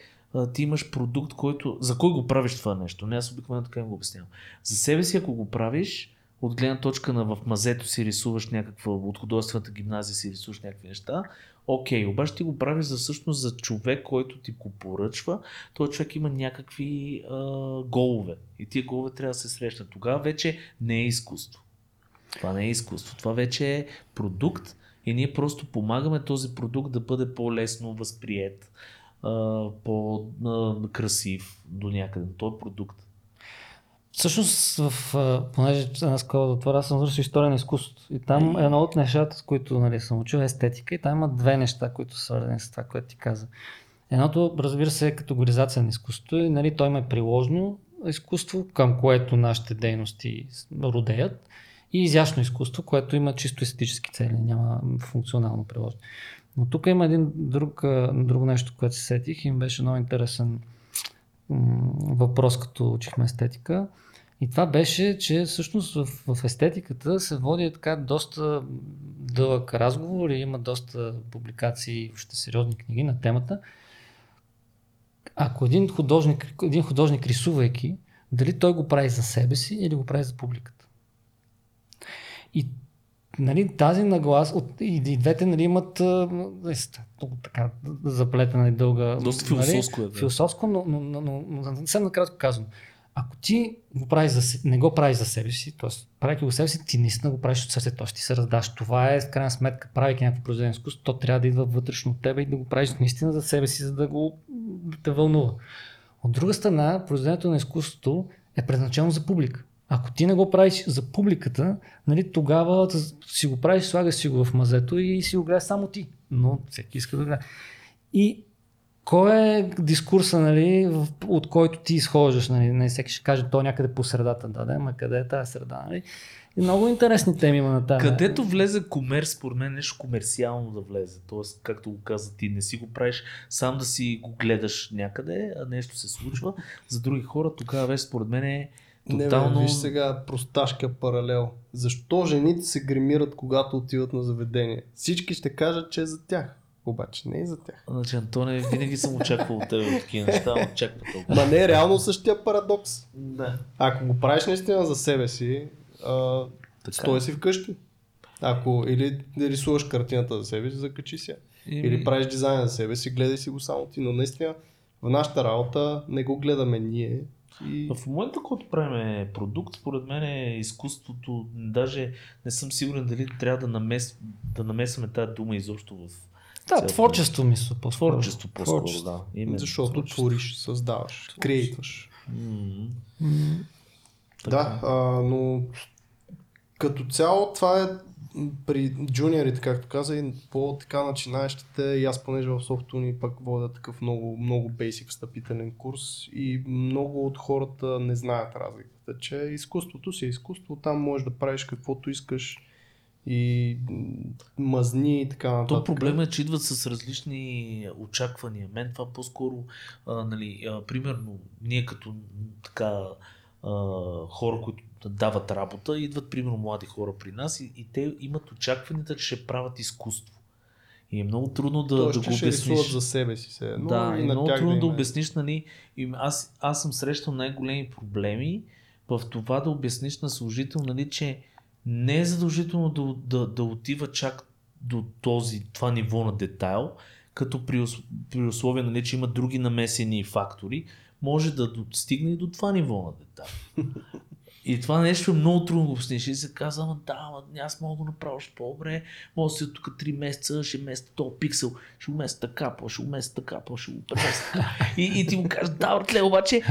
ти имаш продукт, който... За кой го правиш това нещо? Не, аз обикновено така им го обяснявам. За себе си, ако го правиш, от гледна точка на в мазето си рисуваш някаква, от художествената гимназия си рисуваш някакви неща, окей, обаче ти го правиш за всъщност за човек, който ти го поръчва, той човек има някакви а, голове и тия голове трябва да се срещнат. Тогава вече не е изкуство. Това не е изкуство. Това вече е продукт и ние просто помагаме този продукт да бъде по-лесно възприят, по-красив до някъде. Той е продукт. Всъщност, в, понеже да отворя, аз съм завършил история на изкуството. И там едно от нещата, с които нали, съм учил е естетика и там има две неща, които са свързани с това, което ти каза. Едното, разбира се, е категоризация на изкуството и нали, той има е приложно изкуство, към което нашите дейности родеят и изящно изкуство, което има чисто естетически цели, няма функционално приложено. Но тук има един друг, друго нещо, което се сетих и им беше много интересен въпрос, като учихме естетика. И това беше, че всъщност в, в естетиката се води така доста дълъг разговор и има доста публикации, въобще сериозни книги на темата. Ако един художник, един художник рисувайки, дали той го прави за себе си или го прави за публиката. И нали, тази наглас, от, и, и двете нали, имат много така заплетена и дълга. Доста философско е, да. Философско, но, но, но, но, но съвсем накратко казвам. Ако ти го правиш за, не го правиш за себе си, т.е. правейки го себе си, ти наистина го правиш от сърце, т.е. ти се раздаш. Това е, в крайна сметка, правейки някакво произведение изкуство, то трябва да идва вътрешно от тебе и да го правиш наистина за себе си, за да го да те вълнува. От друга страна, произведението на изкуството е предназначено за публика. Ако ти не го правиш за публиката, нали, тогава си го правиш, слагаш си го в мазето и си го гледаш само ти. Но всеки иска да гледа. И кой е дискурса, нали, от който ти изхождаш? Нали? Не всеки ще каже, то някъде по средата, да, да, ма къде е тази среда? Нали? И много интересни теми има на тази. Където влезе комерс, според мен нещо комерциално да влезе. Тоест, както го каза ти, не си го правиш сам да си го гледаш някъде, а нещо се случва. За други хора тогава според мен е тотално... Не, бе, виж сега просташка паралел. Защо жените се гримират, когато отиват на заведение? Всички ще кажат, че е за тях. Обаче не е за тях. Значи, Антоне, винаги съм очаквал от теб такива неща, но очаква толкова. Ма не е реално същия парадокс. Да. Ако го правиш наистина за себе си, а, Така. стой си вкъщи. Ако или рисуваш картината за себе си, закачи си. И... Или правиш дизайн за себе си, гледай си го само ти. Но наистина в нашата работа не го гледаме ние. И... В момента, който правим продукт, според мен е изкуството, даже не съм сигурен дали трябва да, намес, да намесваме тази дума изобщо в Да, цялото творчество мисля. по-скоро. Творчество по-скоро, Творчество. да. Именно, Защото творчество. твориш, създаваш. М, М, Да, а, но като цяло това е при джуниорите, както каза, и по така начинаещите, и аз понеже в софтуни пък водя такъв много, много basic встъпителен курс и много от хората не знаят разликата, че изкуството си е изкуство, там можеш да правиш каквото искаш и мазни и така нататък. То проблема е, че идват с различни очаквания. Мен това по-скоро, а, нали, а, примерно, ние като така а, хора, които дават работа, идват примерно млади хора при нас и, и те имат очакванията, че ще правят изкуство. И е много трудно да, Тоест, да го ще обясниш. за себе си се. едно да, и е много трудно да, е. обясниш, нали, аз, аз съм срещал най-големи проблеми в това да обясниш на служител, нали, че не е задължително да, да, да отива чак до този, това ниво на детайл, като при, при условие, нали, че има други намесени фактори, може да достигне и до това ниво на детайл. И това нещо е много трудно да го обясниш. И се казва, ама да, ама аз мога да го направя още по-добре. Мога да си от тук 3 месеца, ще места този пиксел, ще го места така, по, ще го места така, по, ще го преместа така. И, и ти му кажеш, да, братле, обаче,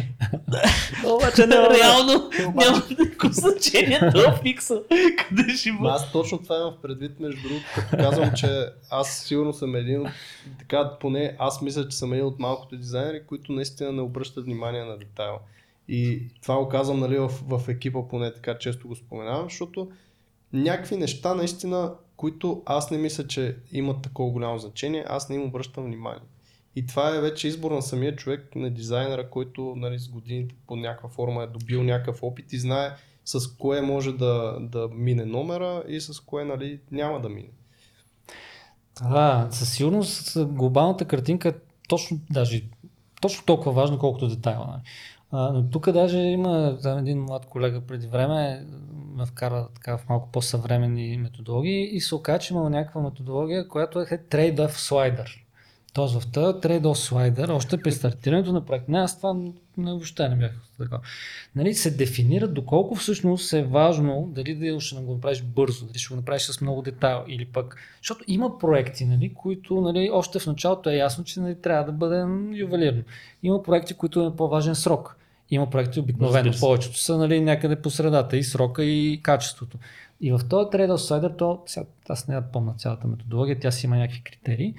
обаче не, реално няма никакво значение този пиксел. Къде ще бъде? аз точно това имам в предвид, между другото, като казвам, че аз сигурно съм един от, така поне аз мисля, че съм един от малкото дизайнери, които наистина не обръщат внимание на детайл. И това го казвам нали, в, в екипа, поне така често го споменавам, защото някакви неща наистина, които аз не мисля, че имат такова голямо значение, аз не им обръщам внимание. И това е вече избор на самия човек, на дизайнера, който нали, с годините по някаква форма е добил някакъв опит и знае с кое може да, да мине номера и с кое нали, няма да мине. Да, със сигурност глобалната картинка е точно, даже, точно толкова важна, колкото детайла. Но тук даже има там един млад колега преди време, ме вкара така в малко по-съвременни методологии и се оказа, че има някаква методология, която е trade-off slider. Тоест в този trade-off слайдер, още при стартирането на проект, не, аз това не, въобще не бях така. Нали, се дефинира доколко всъщност е важно дали да ще го направиш бързо, дали ще го направиш с много детайл или пък, защото има проекти, нали, които нали, още в началото е ясно, че нали, трябва да бъде ювелирно. Има проекти, които е по-важен срок. Има проекти обикновено, повечето са нали, някъде по средата и срока и качеството. И в този trade-off слайдер, то, сега, аз не помня цялата методология, тя си има някакви критерии.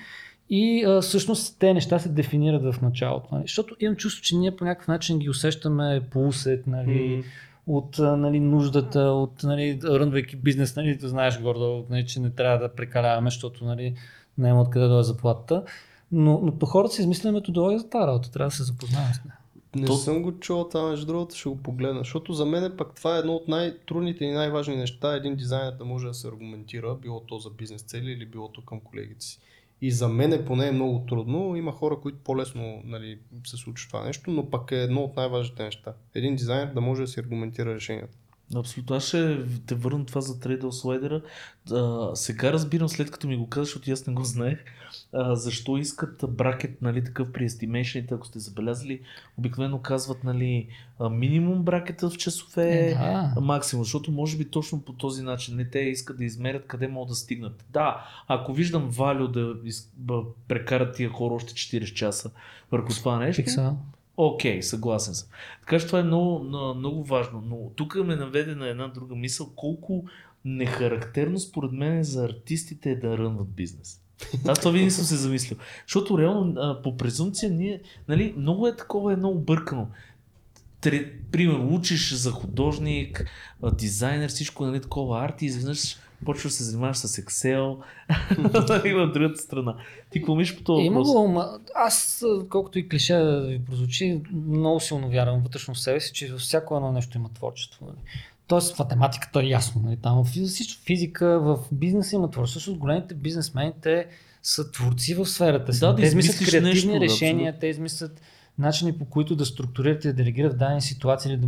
И а, всъщност те неща се дефинират в началото. Нали? Защото имам чувство, че ние по някакъв начин ги усещаме по усет, нали, Мгм. от нали, нуждата, от нали, рънвайки бизнес, нали, да знаеш гордо, нали, че не трябва да прекаляваме, защото нали, няма откъде да е заплатата. Но, но по хората си измисля методология за тази работа, трябва да се запознаем с нея. Не То- съм го чувал това, между другото ще го погледна, защото за мен пък това е едно от най-трудните и най-важни неща, един дизайнер да може да се аргументира, било то за бизнес цели или било то към колегите си. И за мен е поне е много трудно, има хора, които по-лесно нали, се случва това нещо, но пък е едно от най-важните неща. Един дизайнер да може да си аргументира решенията. Абсолютно. Аз ще те върна това за трейдъл слайдера. А, сега разбирам, след като ми го казаш, защото аз не го знаех, а, защо искат бракет, нали, такъв при естимейшените, ако сте забелязали, обикновено казват, нали, минимум бракета в часове, Да. максимум, защото може би точно по този начин не те искат да измерят къде могат да стигнат. Да, ако виждам Валю да, из- да прекарат тия хора още 40 часа върху това нещо, Фикса. Окей, съгласен съм. Така че това е много, много важно. Но тук ме наведе на една друга мисъл, колко нехарактерно според мен е за артистите е да рънват бизнес. Аз това винаги съм се замислил. Защото реално по презумпция ние, нали, много е такова едно объркано. Примерно, учиш за художник, дизайнер, всичко, нали, такова арт и изведнъж почваш да се занимаваш с Excel нали, на другата страна. Ти какво мислиш по този Има го, ма, аз, колкото и клише да ви прозвучи, много силно вярвам вътрешно в себе си, че във всяко едно нещо има творчество. Нали. Тоест в математиката е ясно. Нали. Там в физ- физика, в бизнеса има творчество. Защото големите бизнесмени, те са творци в сферата си. Да, да те измислят креативни нещо, да, решения, абсолютно. те измислят начини по които да структурират и да делегират дадени ситуации или да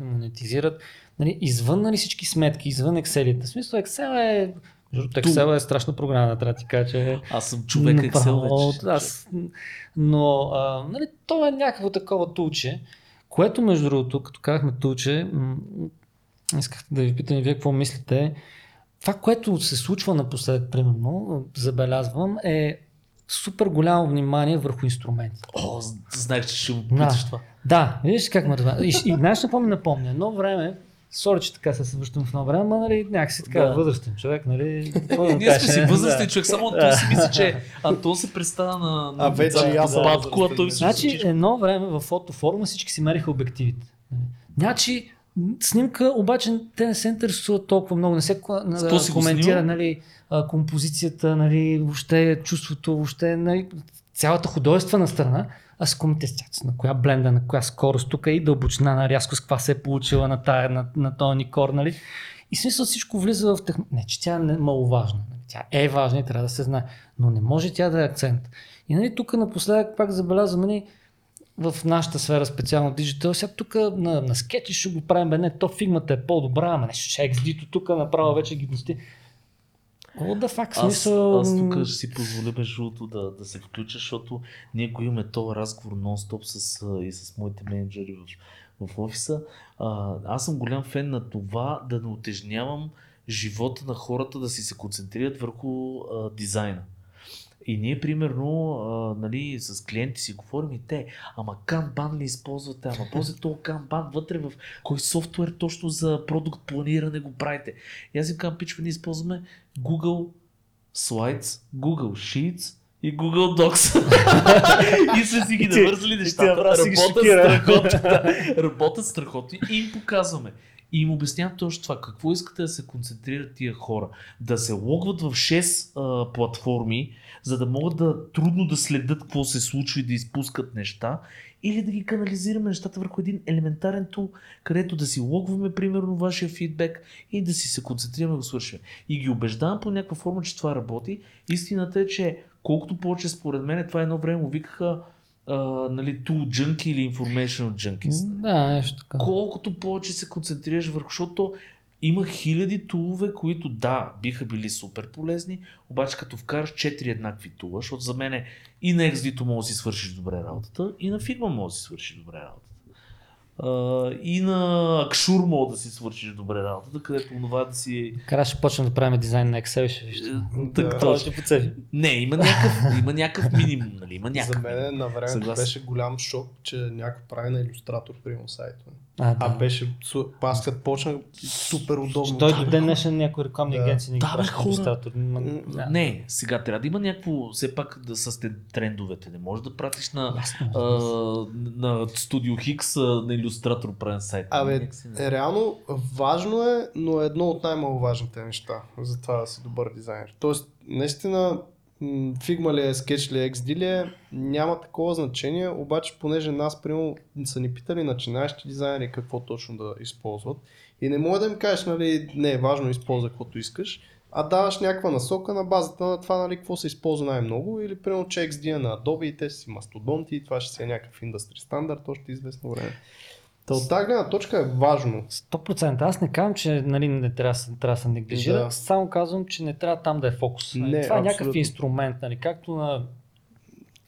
монетизират. Нали, извън нали, всички сметки, извън Excel. В смисъл Excel е между Excel е страшна програма, трябва да ти кажа, че Аз съм човек Excel вече. Аз, но а, нали, то е някакво такова тулче, което между другото, като казахме тулче, м- исках да ви питам и вие какво мислите. Това, което се случва напоследък, примерно, забелязвам, е супер голямо внимание върху инструменти. О, знаех, че ще го Да. питаш това. Да, виж как ме разбра. И, и знаеш, ми напомня? Едно време, сори, че така се връщам в едно време, ама нали, някакси така Да. възрастен човек, нали? да Ние сме си Да. човек, само Антон си мисли, че Антон се представя на, на А вече и аз батко, а възрастен той си Значи едно време в фотофорума всички си мериха обективите. Значи снимка, обаче те не се интересуват толкова много, не се го коментира нали, композицията, нали, въобще чувството, въобще нали, цялата художествена страна, а с комутацията, на коя бленда, на коя скорост, тук и дълбочина на рязко, с каква се е получила на, тая, на, на този никор, нали? И смисъл всичко влиза в технология. Не, че тя не е маловажна. Нали? Тя е важна и трябва да се знае. Но не може тя да е акцент. И нали, тук напоследък пак забелязвам, нали, в нашата сфера, специално диджитал, сега тук на, на скетчи ще го правим, бе, не, то фигмата е по-добра, ама нещо ще XD-то тук направо вече ги дости. What the fuck, смисъл... Аз, аз тук ще си позволя между другото да, да се включа, защото ние го имаме този разговор нон-стоп с, и с моите менеджери в, в офиса. А, аз съм голям фен на това да не отежнявам живота на хората да си се концентрират върху а, дизайна. И ние, примерно, а, нали, с клиенти си говорим и те, ама канбан ли използвате, ама после то канбан вътре в кой софтуер точно за продукт планиране го правите. И аз им казвам, пичва, ние използваме Google Slides, Google Sheets и Google Docs. и сме си ги навързали нещата. Работят страхотно. Работят страхотно и им показваме. И им обяснявам точно това. Какво искате да се концентрират тия хора? Да се логват в 6 а, платформи, за да могат да трудно да следят какво се случва и да изпускат неща, или да ги канализираме нещата върху един елементарен тул, където да си логваме примерно вашия фидбек и да си се концентрираме да го свършим. И ги убеждавам по някаква форма, че това работи. Истината е, че колкото повече според мен, това едно време викаха Uh, нали, tool junkie или informational junkies. Да, нещо така. Колкото повече се концентрираш върху, защото има хиляди тулове, които да, биха били супер полезни, обаче като вкараш 4 еднакви тула, защото за мен и на XD може да си свършиш добре работата, и на Figma може да си свършиш добре работата. Uh, и на Акшур мога да си свършиш добре работата, където това да си... Кара ще почнем да правим дизайн на Excel, ще вижте. Так, Това точно. ще поцели. Не, има някакъв, има някакъв минимум, нали? Има За някакъв. мен на времето беше голям шок, че някой прави на иллюстратор, примерно сайта. А, А да. беше, су- аз като почнах, супер удобно. Той до ден днешен някои рекламни Да. агенции не ги Да, бе, хора. да. Не, сега трябва да има някакво, все пак да са сте трендовете. Не можеш да пратиш на, Ясно. а, на Studio а, на иллюстратор правен сайт. Абе, не. е, реално важно е, но е едно от най-маловажните неща за това да си добър дизайнер. Тоест, наистина, Figma ли е, Sketch ли е, XD ли е, няма такова значение, обаче понеже нас, примерно, са ни питали начинаещи дизайнери какво точно да използват и не мога да им кажеш, нали, не е важно, използвай каквото искаш, а даваш някаква насока на базата на това, нали, какво се използва най-много или примерно, че XD е на Adobe и те си мастодонти и това ще си е някакъв индустри стандарт още известно време. Та от тази гледна точка е важно. 100%. Аз не казвам, че нали, не трябва, да трябва да се неглижира, Да. само казвам, че не трябва там да е фокус. Нали, Не, това е някакъв инструмент, нали, както на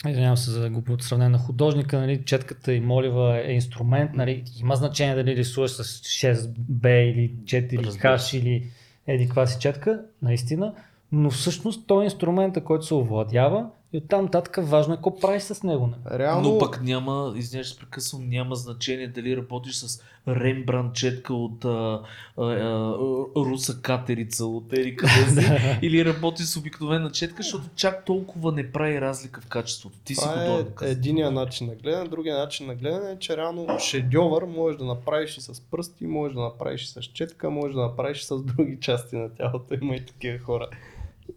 Извинявам се за глупото сравнение на художника, нали, четката и молива е инструмент, нали, има значение дали рисуваш с 6B или 4H или еди каква си четка, наистина, но всъщност той е инструмента, който се овладява и оттам нататък важно е какво правиш с него. Нали. Реално, Но пък няма, извинявай, прекъсвам, няма значение дали работиш с Рембрандт четка от а, а, а, руса катерица от Ерика Дези, или работиш с обикновена четка, защото чак толкова не прави разлика в качеството. Ти си това художник. е единия начин на гледане. Другия начин на гледане е, че реално шедьовър можеш да направиш и с пръсти, можеш да направиш и с четка, можеш да направиш и с други части на тялото. Има и такива хора.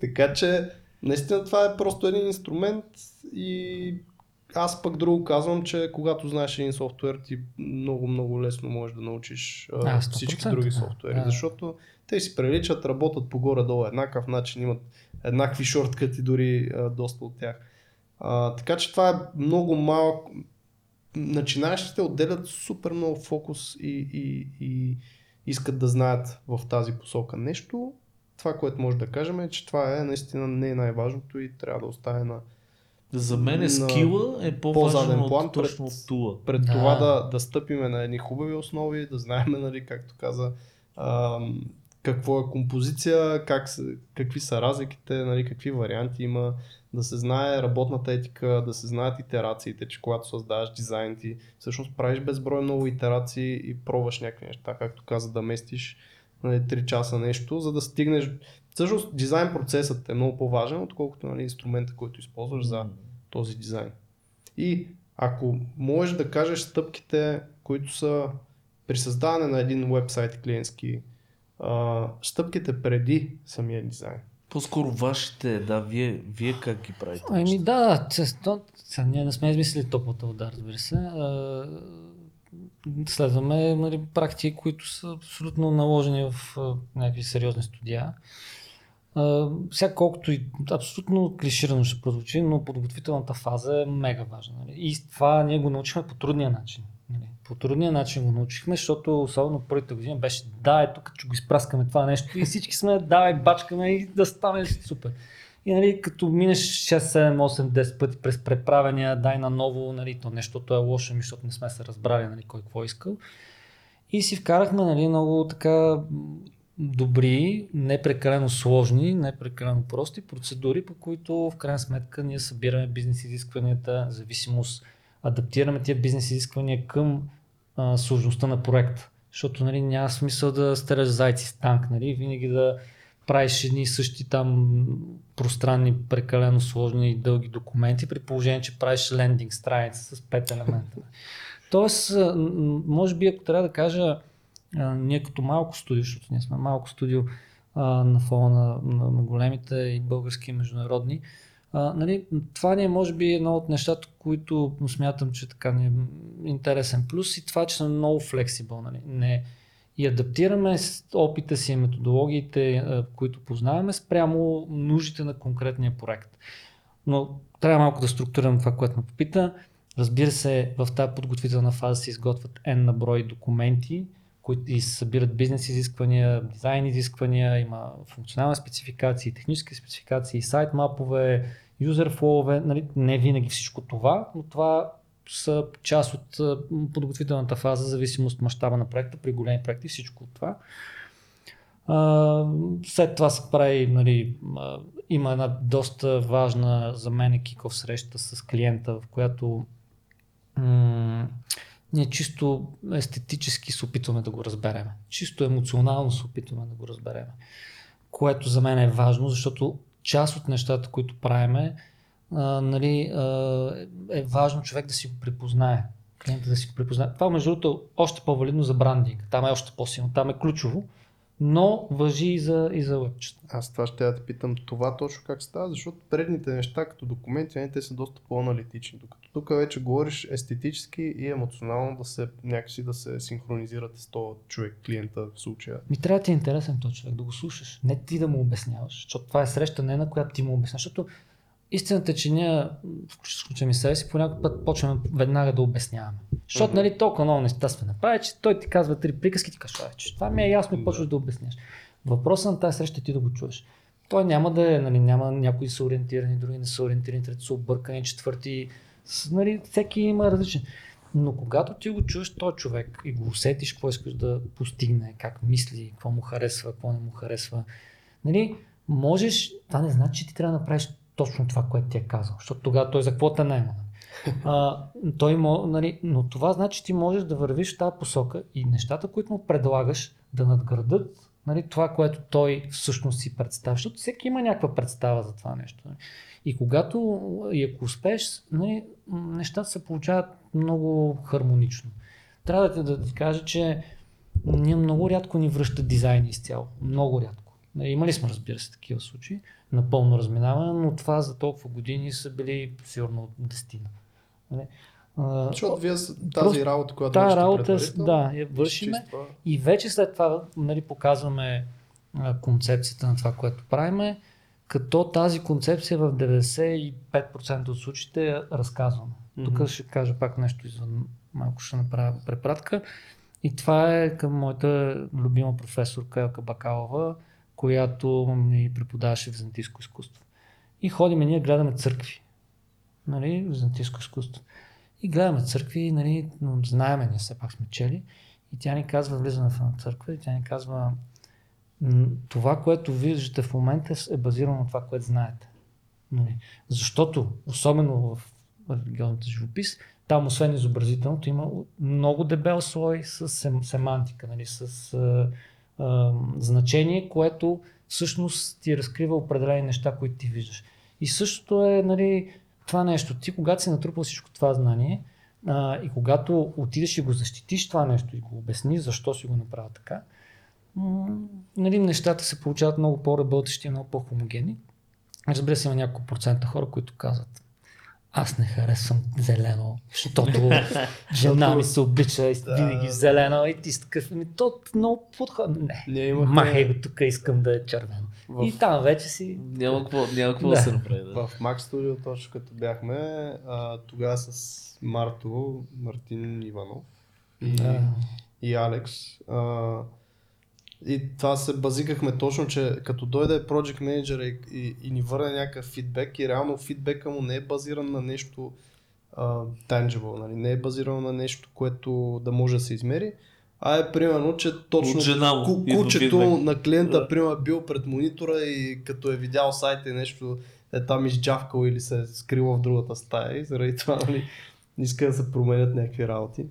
Така че, наистина това е просто един инструмент и аз пък друго казвам, че когато знаеш един софтуер, ти много, много лесно можеш да научиш а, А, всички 100%, други софтуери, Да. защото те си приличат, работят по горе-долу еднакъв начин, имат еднакви шорткъти, дори а, доста от тях. А, така че това е много малко. Начинаещите отделят супер много фокус и, и, и искат да знаят в тази посока нещо. Това, което може да кажем е, че това е наистина не е най-важното и трябва да остане на, За мен на скила е по-заден по-важен план от, точно пред- тула. пред Да. това да, да стъпиме на едни хубави основи, да знаем, нали, както каза, ам, какво е композиция, как какви са разликите, нали, какви варианти има, да се знае работната етика, да се знаят итерациите, че когато създаваш дизайн ти, всъщност правиш безброй много итерации и пробваш някакви неща, както каза, да местиш нали, 3 часа нещо, за да стигнеш... Всъщност дизайн процесът е много по-важен, отколкото нали, инструмента, който използваш за този дизайн. И ако можеш да кажеш стъпките, които са при създаване на един вебсайт клиентски, а, стъпките преди самия дизайн. По-скоро вашите, да, вие, вие как ги правите? Ами да, че- то, сега, ние не сме измислили топлата вода, разбира се. А, следваме нали, практики, които са абсолютно наложени в някакви сериозни студия. Сега колкото и абсолютно клиширано ще прозвучи, но подготвителната фаза е мега важна. Нали? И това ние го научихме по трудния начин. Нали? По трудния начин го научихме, защото особено първите години беше да, ето като че го изпраскаме това нещо и всички сме давай бачкаме и да стане супер. И нали, като минеш 6, 7, 8, 10 пъти през преправения, дай на ново, нали, то нещото е лошо, ми, защото не сме се разбрали нали, кой какво е искал. И си вкарахме нали, много така добри, не прекалено сложни, не прекалено прости процедури, по които в крайна сметка ние събираме бизнес изискванията, зависимост, адаптираме тия бизнес изисквания към а, сложността на проекта. Защото нали, няма смисъл да стреляш зайци с танк, нали, винаги да правиш едни същи там пространни, прекалено сложни и дълги документи, при положение, че правиш лендинг страница с пет елемента. Тоест, може би, ако трябва да кажа, ние като малко студио, защото ние сме малко студио на фона на, на, на големите и български и международни, а, нали, това ни е може би едно от нещата, които смятам, че така ни е интересен плюс и това, че сме много флексибъл. Нали. Не, и адаптираме опита си и методологиите, а, които познаваме, спрямо нуждите на конкретния проект. Но трябва малко да структурирам това, което ме попита. Разбира се, в тази подготвителна фаза се изготвят N на брой документи, които и събират бизнес изисквания, дизайн изисквания, има функционални спецификации, технически спецификации, сайт мапове, юзер нали, не винаги всичко това, но това са част от подготвителната фаза, зависимост от мащаба на проекта, при големи проекти всичко от това. След това се прави, нали, има една доста важна за мен киков среща с клиента, в която ние чисто естетически се опитваме да го разберем. Чисто емоционално се опитваме да го разберем. Което за мен е важно, защото част от нещата, които правиме, а, нали, а, е важно човек да си го припознае. Клиента да си го припознае. Това между другото е още по-валидно за брандинг. Там е още по-силно. Там е ключово, но въжи и за, и за вебчета. Аз това ще я те питам това точно как става, защото предните неща като документи, нали, те са доста по-аналитични, докато тук вече говориш естетически и емоционално да се някакси да се синхронизирате с този човек, клиента в случая. Ми трябва да ти е интересен този човек, да го слушаш. Не ти да му обясняваш, защото това е среща не на която ти му обясняваш, защото истината е, че ние, включваме себе си, по някой път почваме веднага да обясняваме. Защото, Мгм. нали, толкова много неща сме направили, че той ти казва три приказки, ти кажеш, «Ай, че това ми е ясно и почваш да обясняш. Въпросът на тази среща е ти да го чуеш. Той няма да е, нали, няма някои са ориентирани, други не са ориентирани, трети са объркани, четвърти, нали, всеки има различен. Но когато ти го чуеш този човек и го усетиш какво искаш да постигне, как мисли, какво му харесва, какво не му харесва, нали, можеш, това не значи, че ти трябва да направиш точно това, което ти е казал, защото тогава той за какво те наема. А, той нали, но това значи, че ти можеш да вървиш в тази посока и нещата, които му предлагаш, да надградат нали, това, което той всъщност си представя. Защото всеки има някаква представа за това нещо. нали. И когато и ако успееш, нали, нещата се получават много хармонично. Трябва да да ти кажа, че ние много рядко ни връщат дизайни изцяло. Много рядко. Нали, Имали сме, разбира се, такива случаи, напълно разминаване, но това за толкова години са били сигурно дестина. Нали? Защото вие тази Просто работа, която вършите работа, да, я вършиме. изчиства- И вече след това нали, показваме концепцията на това, което правиме, като тази концепция в 95% от случаите я разказваме. Тук Мгм. ще кажа пак нещо извън, малко ще направя препратка. И това е към моята любима професорка Елка Бакалова, която ми преподаваше византийско изкуство. И ходиме, ние гледаме църкви. Нали, византийско изкуство. И гледаме църкви, нали, но знаеме, ние все пак сме чели. И тя ни казва, влизаме в една църква и тя ни казва, «М, това, което виждате в момента е базирано на това, което знаете. Нали? Защото, особено в религиозната живопис, там освен изобразителното има много дебел слой с сем, семантика, нали? с значение, което всъщност ти разкрива определени неща, които ти виждаш. И същото е нали, това нещо. Ти, когато си натрупал всичко това знание а, и когато отидеш и го защитиш това нещо и го обясниш защо си го направил така, нали, нещата се получават много по-работещи и много по-хомогенни. Разбира се, има няколко процента хора, които казват аз не харесвам зелено, защото жена ми се обича и винаги зелено и ти си такъв, ми то много подход. Не, имахме махай го тук, искам да е червено. В- И там вече си... Няма какво, няма какво Да. да. се направи. Да. в Mac Studio точно като бяхме, а, тогава с Марто, Мартин Иванов и, Да. и Алекс. А, и това се базикахме точно, че като дойде Project Manager и, и, и ни върне някакъв фидбек и реално фидбека му не е базиран на нещо а, tangible, нали? не е базирано на нещо, което да може да се измери, а е примерно, че точно ку- кучето на клиента, Да. примерно, бил пред монитора и като е видял сайта и нещо е там изджавкал или се е скрил в другата стая и заради това нали, иска да се променят някакви работи.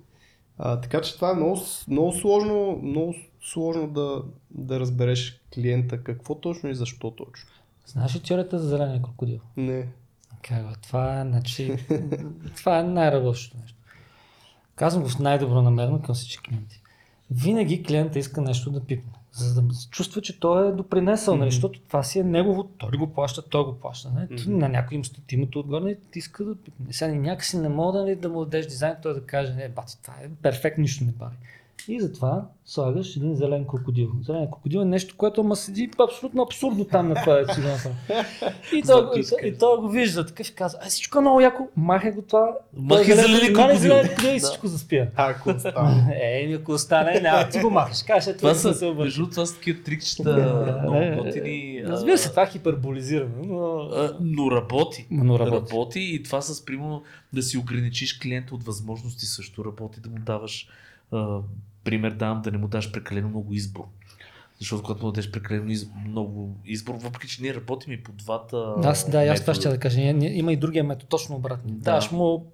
А, така че това е много, много сложно, много сложно да, да разбереш клиента какво точно и защо точно. Знаеш ли теорията за зеления крокодил? Не. Как това значи, това е най-работещото нещо. Казвам го с най-добро намерено към всички клиенти. Винаги клиента иска нещо да пипне, за да се чувства, че той е допринесъл, нали, защото това си е негово, той го плаща, той го плаща. Нали? Mm-hmm. На някой им стои името отгоре и ти иска да пипне. Сега някакси не мога нали, да му дадеш дизайн, той да каже, не, бати, това е перфектно, нищо не прави. И затова слагаш един зелен крокодил. Зелен крокодил е нещо, което ма седи абсолютно абсурдно там на това направи. И той, Записка. и той го вижда такъв и казва, а всичко е много яко, махай го това. Махай е зеления махай крокодил. крокодил и всичко заспия. Ако остане. Е, ако остане, няма ти го махаш. Каже, Това това са, между това са такива трикчета, много готини. Разбира се, това е хиперболизирано, но... Но работи. Но работи. работи и това с примерно да си ограничиш клиента от възможности също работи, да му даваш пример давам да не му даш прекалено много избор. Защото когато му дадеш прекалено из, много избор, въпреки че ние работим и по двата Аз, да, и аз това ще да кажа. Има и другия метод, точно обратно. Да. Даваш му...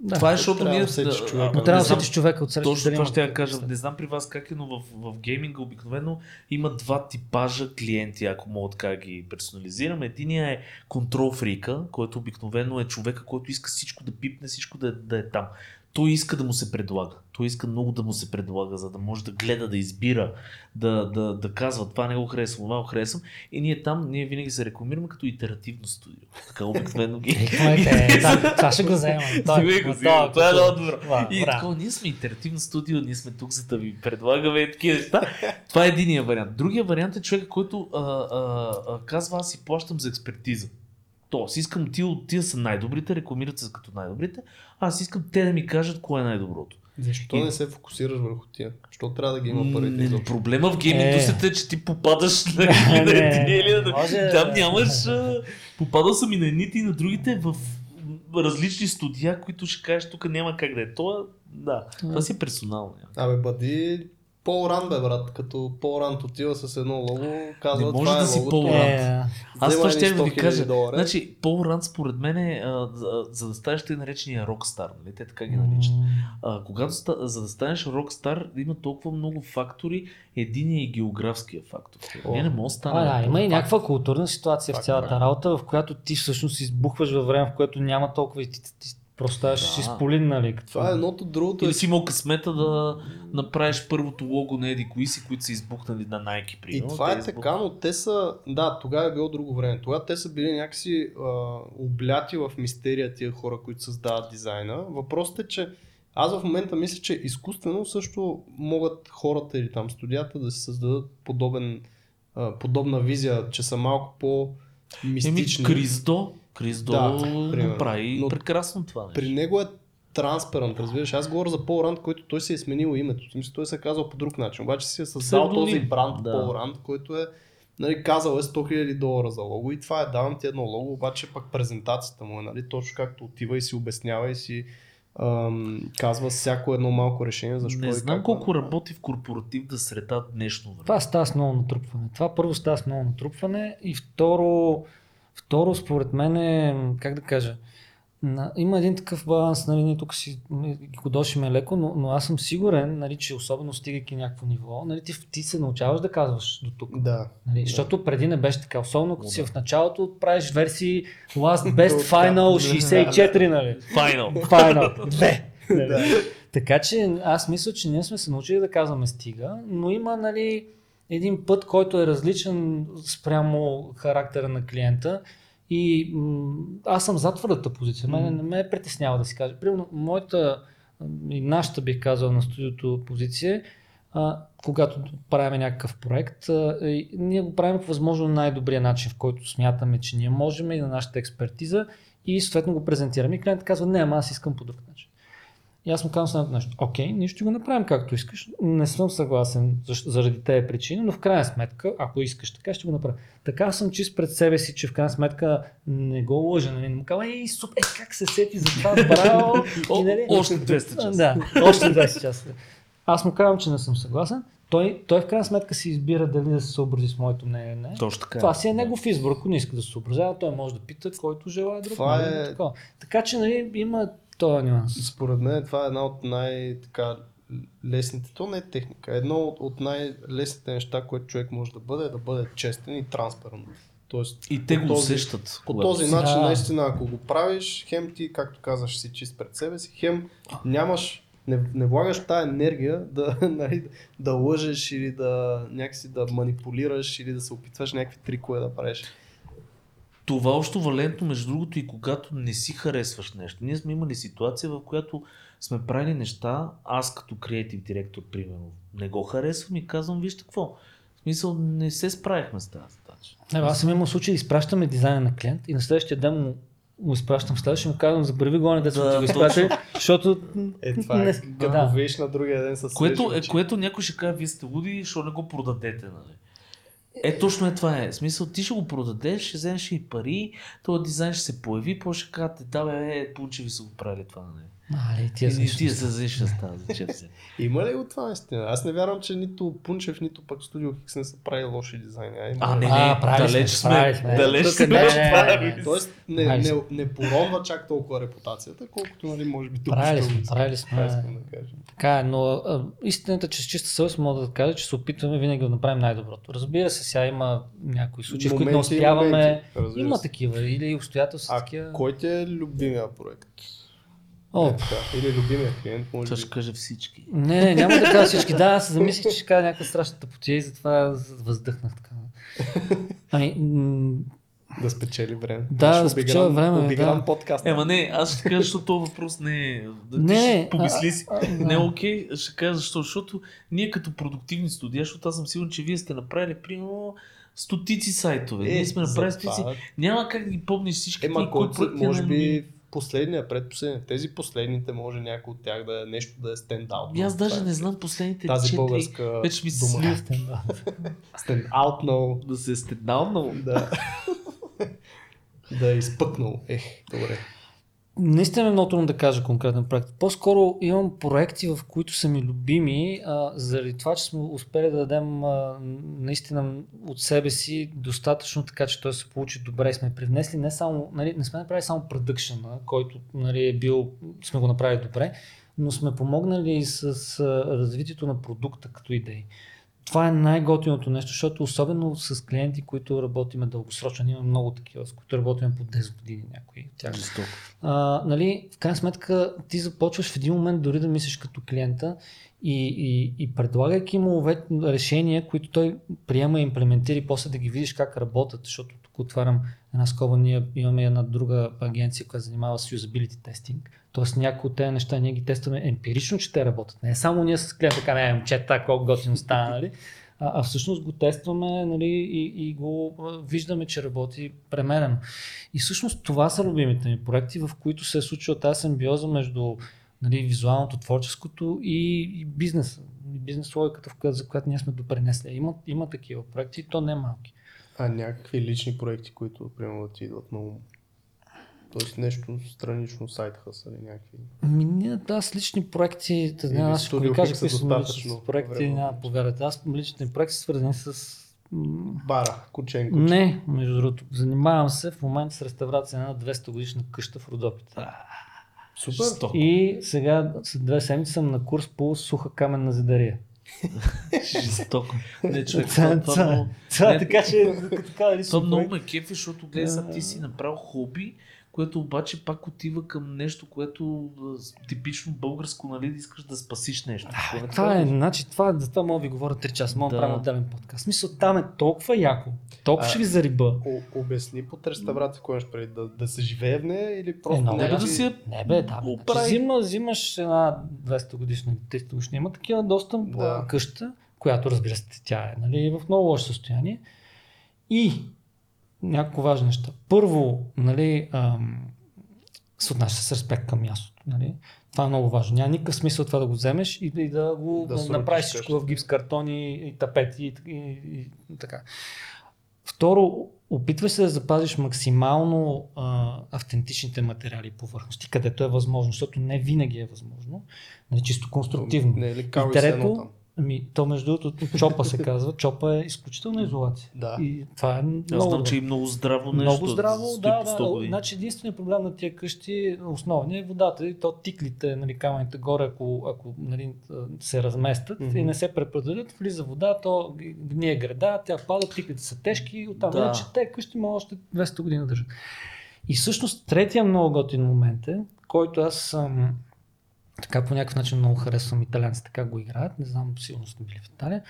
Да. Това е, защото ние... да човека. Но трябва да усетиш човека от среща. Точно това ще я кажа. Не знам при вас как е, но в, в гейминга обикновено има два типажа клиенти, ако мога така да ги персонализирам. Единия е контрол фрика, който обикновено е човека, който иска всичко да пипне, всичко да, е- да е там. Той иска да му се предлага. Той иска много да му се предлага, за да може да гледа, да избира, да, да, да казва това не го харесвам, това го харесвам. И ние там, ние винаги се рекламираме като итеративно студио. Така обикновено ги. Викаме, е, това- Това ще го взимам. Това е много добро. И такова, ние сме интерактивно студио, ние сме тук, за да ви предлагаме и такива неща. Това е единия вариант. Другия вариант е човека, който а, а, а, казва, аз си плащам за експертиза. Тоест, искам тия, тия са най-добрите, рекламират се като най-добрите, аз искам те да ми кажат кое е най-доброто. Защо И- не се фокусираш върху тия? Защо трябва да ги има парите Не, изобщо? проблема в гейминг Е. индустрията е, че ти попадаш на, Не, на едни или на може- Там нямаш... а, Попадал съм и на едните и на другите в различни студия, които ще кажеш, тук няма как да е. Това, да, това си е персонално. Абе, бъди Пол Ран, бе, брат. Като Пол Ран отива с едно лого, казва, Не може това да е си Е, Ран. Аз това ще да ви 100 000 кажа. долара. Значи, Пол Ран според мен е, а, за, за да станеш тъй наречения рокстар, нали? Те така ги наричат. А, когато за да станеш рокстар, има толкова много фактори. Един е и географския фактор. Ние не може да А, стане. да, има и някаква културна ситуация в Факт, цялата факт. работа, в която ти всъщност избухваш във време, в което няма толкова и ти, ти, ти просто ставаш Да. да. изполин, нали? Като... Това е едното, другото е... Или си имал късмета да направиш първото лого на Еди кои си, които са избухнали на Nike. И примерно. това Те е избух- така, но те са... Да, тогава е било друго време. Тогава те са били някакси а, обляти в мистерия тия хора, които създават дизайна. Въпросът е, че аз в момента мисля, че изкуствено също могат хората или там студията да си създадат подобен, а, подобна визия, че са малко Еми, по-мистични. Криздо, Криздо Да, примерно. направи Но прекрасно това нещо. При него е транспарант, разбираш. Аз говоря за Пол Ранд, който той си е сменил името. В смисъл, той се е казал по друг начин. Обаче си е създал Псевдоним. този бранд Да. Пол Ранд, който е нали, казал е 100 000 долара за лого и това е давам ти едно лого, обаче пък презентацията му е нали, точно както отива и си обяснява и си ам, казва всяко едно малко решение, защо не и знам как колко да- работи в корпоративна среда днешно време. Това става с много натрупване. Това първо става с много натрупване и второ, второ според мен е, как да кажа, на, има един такъв баланс, нали, ние тук си ги годошиме леко, но, но аз съм сигурен, нали, че особено стигайки някакво ниво, нали, ти, ти се научаваш да казваш до тук. Да. Нали, защото преди не беше така. Особено като си да. в началото правиш версии Last Best Final там. 64, нали? Final. Final 2. Нали? Така че аз мисля, че ние сме се научили да казваме стига, но има нали, един път, който е различен спрямо характера на клиента. И м- аз съм за твърдата позиция. Мене не ме притеснява да си кажа. Примерно, моята и нашата бих казал на студиото позиция, а, когато правим някакъв проект, а, и ние го правим по възможно най-добрия начин, в който смятаме, че ние можем и на нашата експертиза и съответно го презентираме. И клиентът казва, не, ама аз искам по друг начин. И аз му казвам следното нещо. Окей, ние ще го направим както искаш. Не съм съгласен заради тези причини, но в крайна сметка, ако искаш така, ще го направя. Така съм чист пред себе си, че в крайна сметка не го лъжа. Нали? Не му казвам, ей, супер, е, как се сети за това, браво. И, нали, още 200 часа. Да, още 20 часа. Аз му казвам, че не съм съгласен. Той, той в крайна сметка си избира дали да се съобрази с моето мнение или не. Точно така. Това си е негов избор. Ако не иска да се съобразява, той може да пита който желая друг. Това нали, е- такова. Така че нали, има този нюанс. Според мен това е една от най-така лесните, то не е техника, едно от, от най-лесните неща, което човек може да бъде, е да бъде честен и транспарент. Тоест, И те го този- усещат. По този си- начин, Да. наистина, ако го правиш, хем ти, както казваш, си чист пред себе си, хем нямаш, не, не влагаш тази енергия да, нали, да лъжеш или да някакси да манипулираш или да се опитваш някакви трикове да правиш. Това още валентно, между другото, и когато не си харесваш нещо. Ние сме имали ситуация, в която сме правили неща, аз като креатив директор, примерно, не го харесвам и казвам, вижте какво. В смисъл, не се справихме с тази задача. Не, аз съм имал случай да изпращаме дизайна на клиент и на следващия ден му, му изпращам в следващия му казвам, забрави го, не да Да, го изпратили, защото Е, това е, не, да, го на другия ден с Което, е, което някой ще каже, вие сте луди, защо не го продадете, нали? Е, точно е това е. В смисъл, ти ще го продадеш, ще вземеш и пари, този дизайн ще се появи, после ще кажете, да бе, е, Пунчеви са го правили това, нали? Али, И, тия са и тия се взеш с тази, че се. Има ли го това наистина? Аз не вярвам, че нито Пунчев, нито пък Студио Хикс не са правили лоши дизайни. А, има А, не, А, не, далеч сме, далеч сме не, от не, това. не, не. Тоест не, не, не поронва чак толкова репутацията, колкото нали, може би тук Правили сме, правили сме. искам да кажа. Така е, но а, истината, че с чиста съвест мога да кажа, че се опитваме винаги да направим най-доброто. Разбира се, сега има някои случаи, в които не успяваме. моменти, Има такива или обстоятелства А кой ти е любимия проект? О, Е. Или любимия клиент, може би. ще каже всички. Не, не, няма да кажа всички. Да, аз се замислих, че ще кажа някаква страшна тъпотия и затова въздъхнах така. Ами, м, Да спечели време. Да, Ще да спечеля време, Обиграм да. подкаст. Ема не, аз ще кажа, защото този въпрос не е... Да, Не, помисли а- си. а- Не е да. окей, ще кажа защо. Защото ние като продуктивни студия, защото аз съм сигурен, че вие сте направили примерно стотици сайтове. ние сме направили стотици. Няма как да ги помниш всички. Ема, ти, кои кой, проекти може не би последния, предпоследния. Тези последните може някой от тях да е нещо да е стендаут. И аз даже не знам последните Тази четири. българска Вече ми се дума. слива Стендаут. Стендаут no. да се е стеднал Да. да е изпъкнал. Ех, добре. Наистина е много трудно да кажа конкретен проект. По-скоро имам проекти, в които са ми любими, а, заради това, че сме успели да дадем а, наистина от себе си достатъчно така, че той се получи добре. Сме привнесли не само, нали, не сме направили само продъкшена, който нали, е бил, сме го направили добре, но сме помогнали и с а, развитието на продукта като идеи. Това е най-готиното нещо, защото особено с клиенти, които работиме дългосрочно, имаме много такива, с които работим по 10 години някои. от Тях Жестоко. а, нали, в крайна сметка ти започваш в един момент дори да мислиш като клиента и, и, и предлагайки му решения, които той приема и имплементира и после да ги видиш как работят, защото тук отварям една скоба, ние имаме една друга агенция, която занимава с юзабилити тестинг. Тоест някои от тези неща ние ги тестваме емпирично, че те работят. Не е само ние с клиента, така не, момчета, колко готино стана, нали? а, а всъщност го тестваме нали, и, и го виждаме, че работи премерено. И всъщност това са любимите ми проекти, в които се е случила тази симбиоза между нали, визуалното, творческото и, и бизнеса. Бизнес логиката, за която ние сме допренесли. Има, има такива проекти, то не малки. А някакви лични проекти, които примерно ти идват на ум. Тоест нещо странично сайт хъс или някакви. Ами, ние, да, с лични проекти, да, няма, аз ще ви кажа какви са ми лични проекти, няма да повярвате. Аз личните проекти са свързани с Бара, кученко. Не, между другото. Занимавам се в момента с реставрация на една 200 годишна къща в Родопите. Супер. Жестоко. И сега след две седмици съм на курс по суха каменна зидария. Жестоко. Не, човек, Това, това, това, това, много- това, не, така че така дали Това много ме кефи, защото гледай, ти си направил хоби, което обаче пак отива към нещо, което а, типично българско, нали, да искаш да спасиш нещо. Какво не Това е, значи, това, за това мога да ви говоря 3 часа, мога да правим отделен подкаст. В Смисъл, там е толкова яко, толкова А, ще ви зариба. О, обясни под реставрация, кой ще преди да, да се живее в нея или просто много Нека да да си Не бе, да. Бе, значи, прави. взима, взимаш една 200 годишна, 300 годишна, има такива доста Да. да. къща, която разбира се, тя е нали, в много лошо състояние. И няколко важни неща. Първо, нали, ам, се отнася с респект към мястото. Нали? Това е много важно. Няма никакъв смисъл това да го вземеш и, и да го Да направиш всичко в гипс картони и тапети и, и, и, и така. Второ, опитвай се да запазиш максимално а, автентичните материали и повърхности, където е възможно, защото не винаги е възможно, нали, чисто конструктивно. Не е ли И трето? Ами, то между другото, чопа се казва. Чопа е изключителна изолация. Да. И това е много, Аз знам, че и много здраво нещо. много здраво, да, по 100 да. години. Значи единственият проблем на тия къщи, основният е водата. И то тиклите, нали, камъните горе, ако, ако нали, се разместят Мгм. и не се препределят, влиза вода, то гние града, тя пада, тиклите са тежки, оттам Да. да. иначе те къщи могат още 200 години да държат. И всъщност третия много готин момент е, който аз съм така по някакъв начин много харесвам италианците как го играят. Не знам, сигурно сте били в Италия.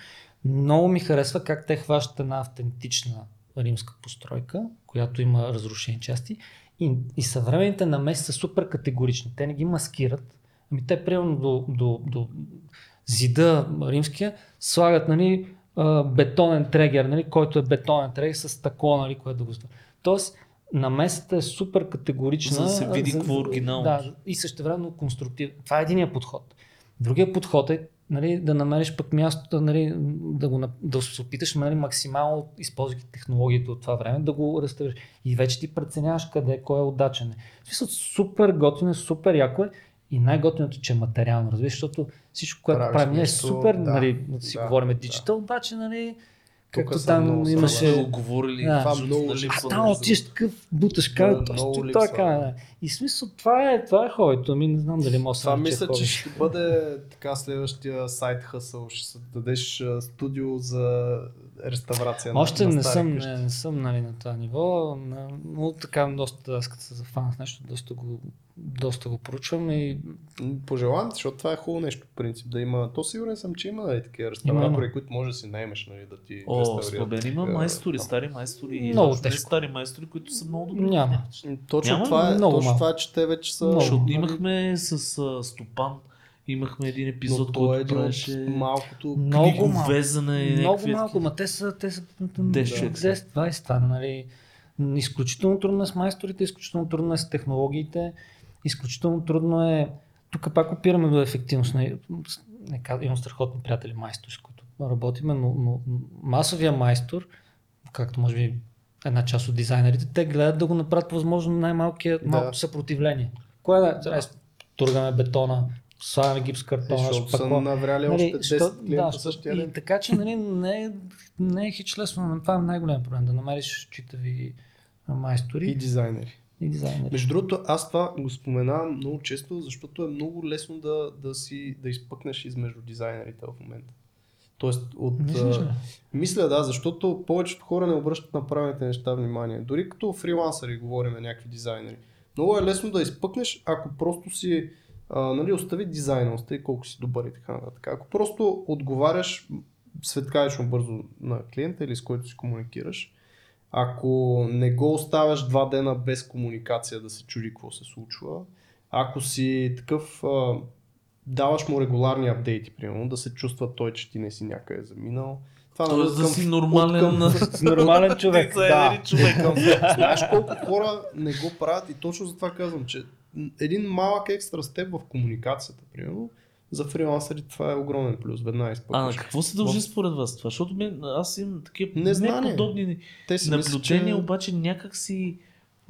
Много ми харесва как те хващат една автентична римска постройка, която има разрушени части и, и съвременните намеси са супер категорични. Те не ги маскират. Ами те примерно до, до, до зида римския слагат нали, бетонен трегер, нали, който е бетонен трегер с тако, нали, което да го. Тоест, намесата е супер категорична. За да се види какво е оригинално. Да, и същевременно конструктивно. Това е единия подход. Другия подход е нали, да намериш пък мястото, нали, да, го, да се опиташ нали, максимално, използвайки технологията от това време, да го реставрираш. И вече ти преценяваш къде, кой е удачен. В смисъл, супер готино е, супер яко е. И най-готиното, че е материално, разбираш, защото всичко, което правим, е супер, да, нали, да си да, говорим да. диджитал, обаче, нали, Тук както там много имаше... сме го говорили. Да. Това много нали, липсва. Там не отиваш такъв буташ Да, кавет, много точно така. да. Да. И смисъл, това е, това е хобито. Ами не знам дали може да се Това нарече мисля, че ще бъде така следващия сайт хъсъл. Ще се дадеш студио за реставрация на Още на не стари съм, къщи. не, не съм нали, на това ниво, на- но така доста, аз като се зафана с нещо, доста го, доста го поручвам и Пожелавам, ти, защото това е хубаво нещо, в принцип, да има. То сигурен съм, че има нали, такива реставратори, които може да си наймеш, нали, да ти О, спомен има майстори, там. стари майстори и Много много тежко. стари майстори, които са много добри. Няма. Точно Няма това е, много точно това е, че те вече са... Много. Защото нали, имахме с а, Стопан, имахме един епизод, то е който един правеше от малкото... много малко. везане и Много малко, ма те са, те са 10 човека са. 10-20 това, нали. Изключително трудно е с майсторите, изключително трудно е с технологиите, изключително трудно е... Тук пак опираме до ефективност. Не, не, казвам, имам страхотни приятели майстори, с които работиме, но, но масовия майстор, както може би една част от дизайнерите, те гледат да го направят по възможно най-малкият Да. малко съпротивление. Кое да, да. тургаме бетона, слагаме гипс Е, картона, Защото са навряли Нали, още 10 що- клиента що- същия и ден. така че нали, не, е, не е хич лесно, това е най-голям проблем, да намериш читави майстори И дизайнери. и дизайнери. Между другото, аз това го споменавам много често, защото е много лесно да, да си да изпъкнеш измежду дизайнерите в момента. Тоест, от, Мислиш а, мисля да, защото повечето хора не обръщат на правилните неща внимание. Дори като фрилансъри говорим на някакви дизайнери. Много е лесно да изпъкнеш, ако просто си а, нали, остави дизайна, остави колко си добър и така нататък. Ако просто отговаряш светкавично бързо на клиента или с който си комуникираш, ако не го оставяш два дена без комуникация да се чуди какво се случва, ако си такъв, а, даваш му регуларни апдейти, примерно, да се чувства той, че ти не си някъде заминал. Това нали, Тоест да към- си нормален откъм- Нормален човек. и човек. към- Знаеш колко хора не го правят и точно за това казвам, че един малък екстра степ в комуникацията, примерно, за фрилансъри това е огромен плюс, веднага А на какво се дължи според вас това? Защото мен, аз имам такива Незнание. неподобни Те си наблюдения, че- обаче някак си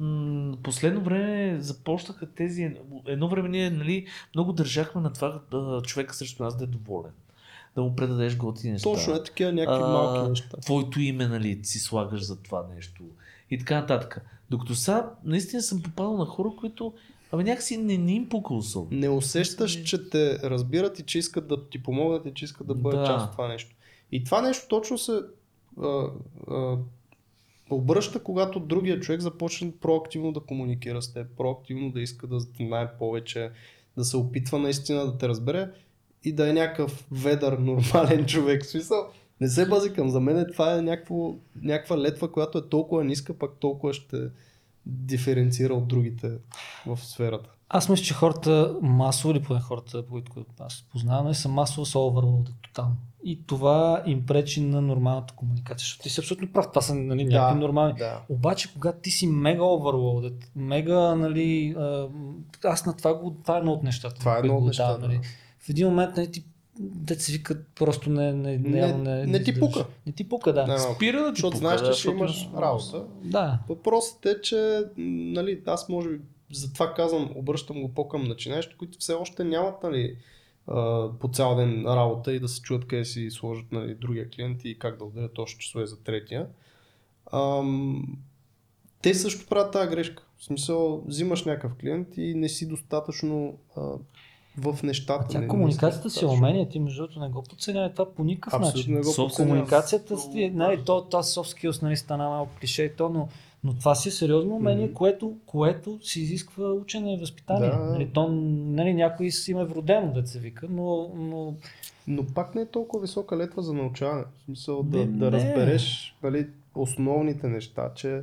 м- последно време започнаха тези... Едно време ние нали, много държахме на това човека срещу нас да е доволен. Да му предадеш готини неща. Точно е такива някакви А, малки неща. Твоето име, нали, си слагаш за това нещо. И така нататък. Докато сега, наистина съм попадал на хора, които Абе някакси не, не им пука особено. Не усещаш, че те разбират и че искат да ти помогнат и че искат да бъдат Да. част от това нещо. И това нещо точно се а, а, обръща, когато другия човек започне проактивно да комуникира с теб, проактивно да иска да знае повече, да се опитва наистина да те разбере и да е някакъв ведър, нормален човек. В смисъл, не се базикам. За мен това е някакво, някаква летва, която е толкова ниска, пак толкова ще диференцира от другите в сферата. Аз мисля, че хората масово, или поне хората, които аз познавам, са масово са overloaded тотално. И това им пречи на нормалната комуникация. Защото ти си абсолютно прав, това са нали, някакви Да, нормални. да. Обаче, когато ти си мега overloaded, мега, нали, аз на това го, това е едно от нещата. Това е едно от нещата, нали. да. В един момент, нали, ти дет се викат, просто не, не, не, Не- не, не, ти пука. Не ти пука, да. Не, Спира да ти Защото пука, знаеш, да, че ще имаш работа. Да. Въпросът е, че нали, аз може би затова казвам, обръщам го по-към начинаещи, които все още нямат нали, по цял ден работа и да се чуят къде си сложат нали, другия клиент и как да отделят още часове за третия. Ам, те също правят тази грешка. В смисъл, взимаш някакъв клиент и не си достатъчно а, в нещата. А тя не- не комуникацията си е умение, ти между другото не го подценявай това по никакъв Абсолютно начин. не го Soft. Комуникацията, си, нали, то, то soft skills нали, стана малко клише и то, но, но това си е сериозно умение, Мгм. което, което си изисква учене и възпитание. Да. Нали, то, нали, някой си има вродено, да се вика, но, но Но пак не е толкова висока летва за научаване. В смисъл да, Не, да не. разбереш нали, основните неща, че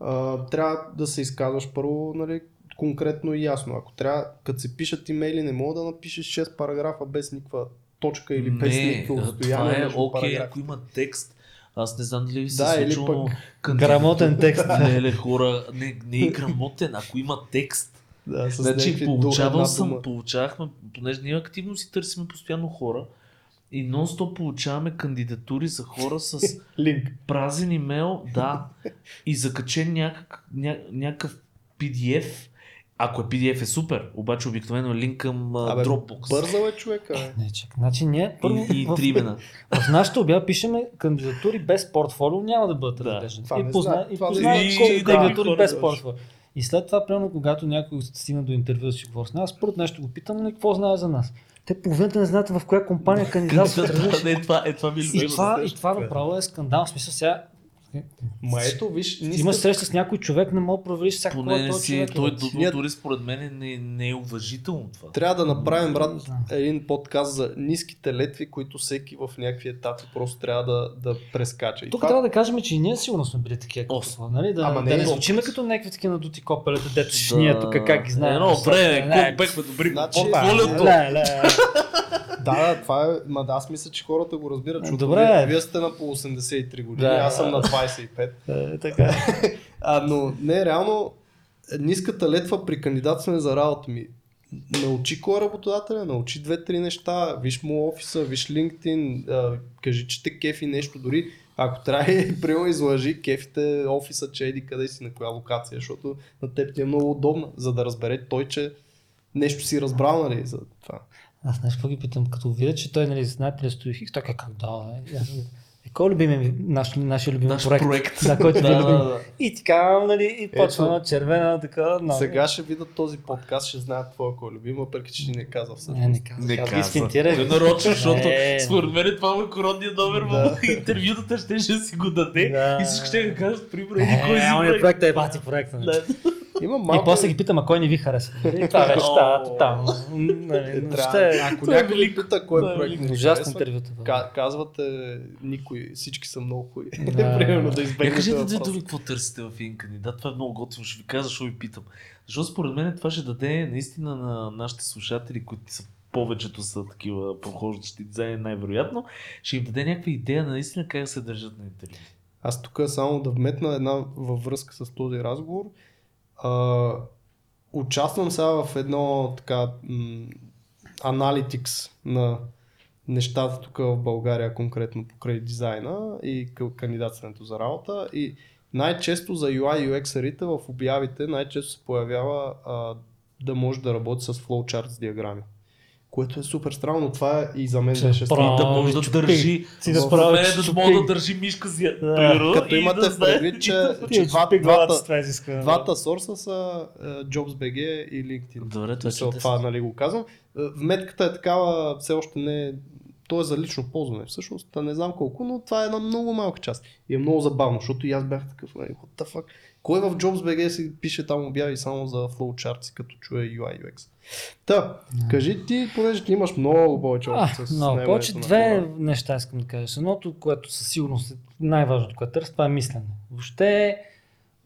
а, трябва да се изказваш първо нали, конкретно и ясно. Ако трябва, като се пишат имейли, не мога да напишеш 6 параграфа без никаква точка или без не, никакво това отстояние е между окей, параграфи. ако има текст. Аз не знам дали ви се Да, или случвало пък кандидатура- грамотен текст. Не, не, хора, не, не е грамотен, ако има текст. Да, с Значи, получавал съм, дума. получавахме, понеже ние активно си търсиме постоянно хора и нон-стоп получаваме кандидатури за хора с Линк. празен имейл, да, и закачен някак, ня, някакъв PDF. Ако е PDF е супер, обаче обикновено е линк към а, Абе, Dropbox. Бързал е човека. бе. Не, чак. Значи ние първо И, и в, в нашата обява пишеме кандидатури без портфолио, няма да бъдат Да. разглеждани. И, позна, и знае. колко И- и кандидатури да, без портфолио. И след това, примерно, когато някой стигна до интервю да си говори с нас, първо нещо го питам, нали, какво знае за нас. Те половината не знаят в коя компания кандидатстват. не, това, е, това ми е И това, и това направо е скандал. В смисъл сега, Ма ето, виж, ние имаш сте- среща с някой човек, не мога да провериш всяко е Поне не този си, човек. той до- Ние- дори според мен не, не е уважително това. Трябва да направим, Не брат, един подкаст за ниските летви, които всеки в някакви етапи просто трябва да, да прескача. И Тук това- трябва да кажем, че и ние сигурно сме били такива. О, като това, нали? Да, ама не да е не толкова. звучиме като някакви такива надути копелета, дето ще ние тук как ги знаем. Едно време, Не, бехме добри Значи-. Не, не. Да, да, това е. Ма да, аз мисля, че хората го разбират. защото Добре. Вие, вие сте на по 83 години, Да. аз съм на 25. Е, така. А, но не, реално, ниската летва при кандидатстване за работа ми. Научи кой е работодателя, научи две-три неща, виж му офиса, виж LinkedIn, а, кажи, че те кефи нещо, дори ако трябва приема излъжи кефите офиса, че еди къде си, на коя локация, защото на теб ти е много удобно, за да разбере той, че нещо си разбрал, нали, за това. Аз нещо какво ги питам, като видя, че той, нали, знаете ли, стои хикс, той как, как да, е. Е, кой е любимия ми, наш, нашия любим Наш проект? проект. Да, който Да, е любим. да, да. И така, нали, и почва на червена, така, но... Сега ще видят този подкаст, ще знаят твоя кой е любим, въпреки че не каза всъщност. Не, не казва. Не каза. Той нарочно, защото Не. според мен това му е коронния номер в интервютата, ще, ще си го даде Да. и всички ще кажат, примерно, кой Е, си проект. проект е бати проекта. Да. Има И малко... после ги питам, а кой не ви харесва? И това тотално. Нали, Е, но трябва, ще е ако някой ви пита кой е проект ужасно ка- казвате никой, всички са много. Да. Примерно да избегнете кажете думи, какво търсите в един кандидат. Това е много готино, ще ви кажа, защо ви питам. Защото според мен това ще даде наистина на нашите слушатели, които са повечето са такива прохождащи дизайни най-вероятно, ще им даде някаква идея наистина как да се държат на интервю. Аз тук само да вметна една във връзка с този разговор. А, участвам сега в едно така аналитикс на нещата тук в България, конкретно покрай дизайна и кандидатстването за работа. И най-често за UI UX-арите в обявите най-често се появява а, да може да работи с флоучарт с диаграми. Което е супер странно, но това е и за мен беше странно. Да може да държи, Си да мен че да може да държи мишка си, Като имате да предвид, че, че два, двата. Двата сорса са uh, JobsBG и LinkedIn. Добре, чудесно. това нали го казвам. Е, Вметката е такава, все още не е то е за лично ползване. Всъщност, не знам колко, но това е една много малка част. И е много забавно, защото и аз бях такъв, нали, what the fuck. Кой в JobsBG си пише там обяви само за flowcharts, като чуе UI UX? Та, кажи ти, понеже ти имаш много повече опит с но наемането повече две хора. неща искам да кажа. Едното, което със сигурност е най-важното, което търся, това е мислене. Въобще,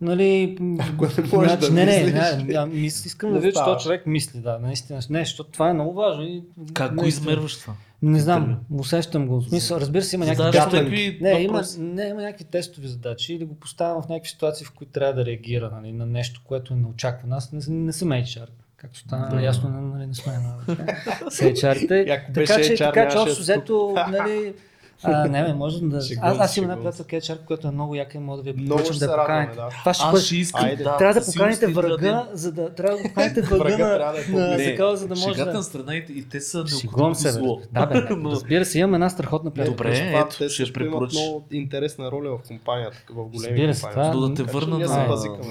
нали... Ако не можеш да не, не, мислиш. не, не, мис, искам Не да видя, че този човек мисли, да, наистина. Не, защото това е много важно. И, Как го измерваш това? Не знам, усещам го. В смисъл, разбира се, има някакви някакви Не, има, не, има някакви тестови задачи или го поставям в някакви ситуации, в които трябва да реагира нали, на нещо, което е неочаквано. Аз не, не съм HR. Както стана Да. ясно, нали, не сме на с HR-те. Така че, така че общо взето, нали, а, не, бе, може да. Аз, аз се, имам една приятелка HR, която е много яка и мога да ви Много ще да поканите. да. Това ще Аз ще искам, Айде. да. Трябва да поканите врага, за да трябва да поканите врага на, е на такова, за да може Шегата да... на страна и, и те са Шегувам необходимо се, зло. Да, бе, разбира се, имам една страхотна приятелка. Добре, Това, ето, те ще препоръчаш. много интересна роля в компанията, в големи компании. да те върна на,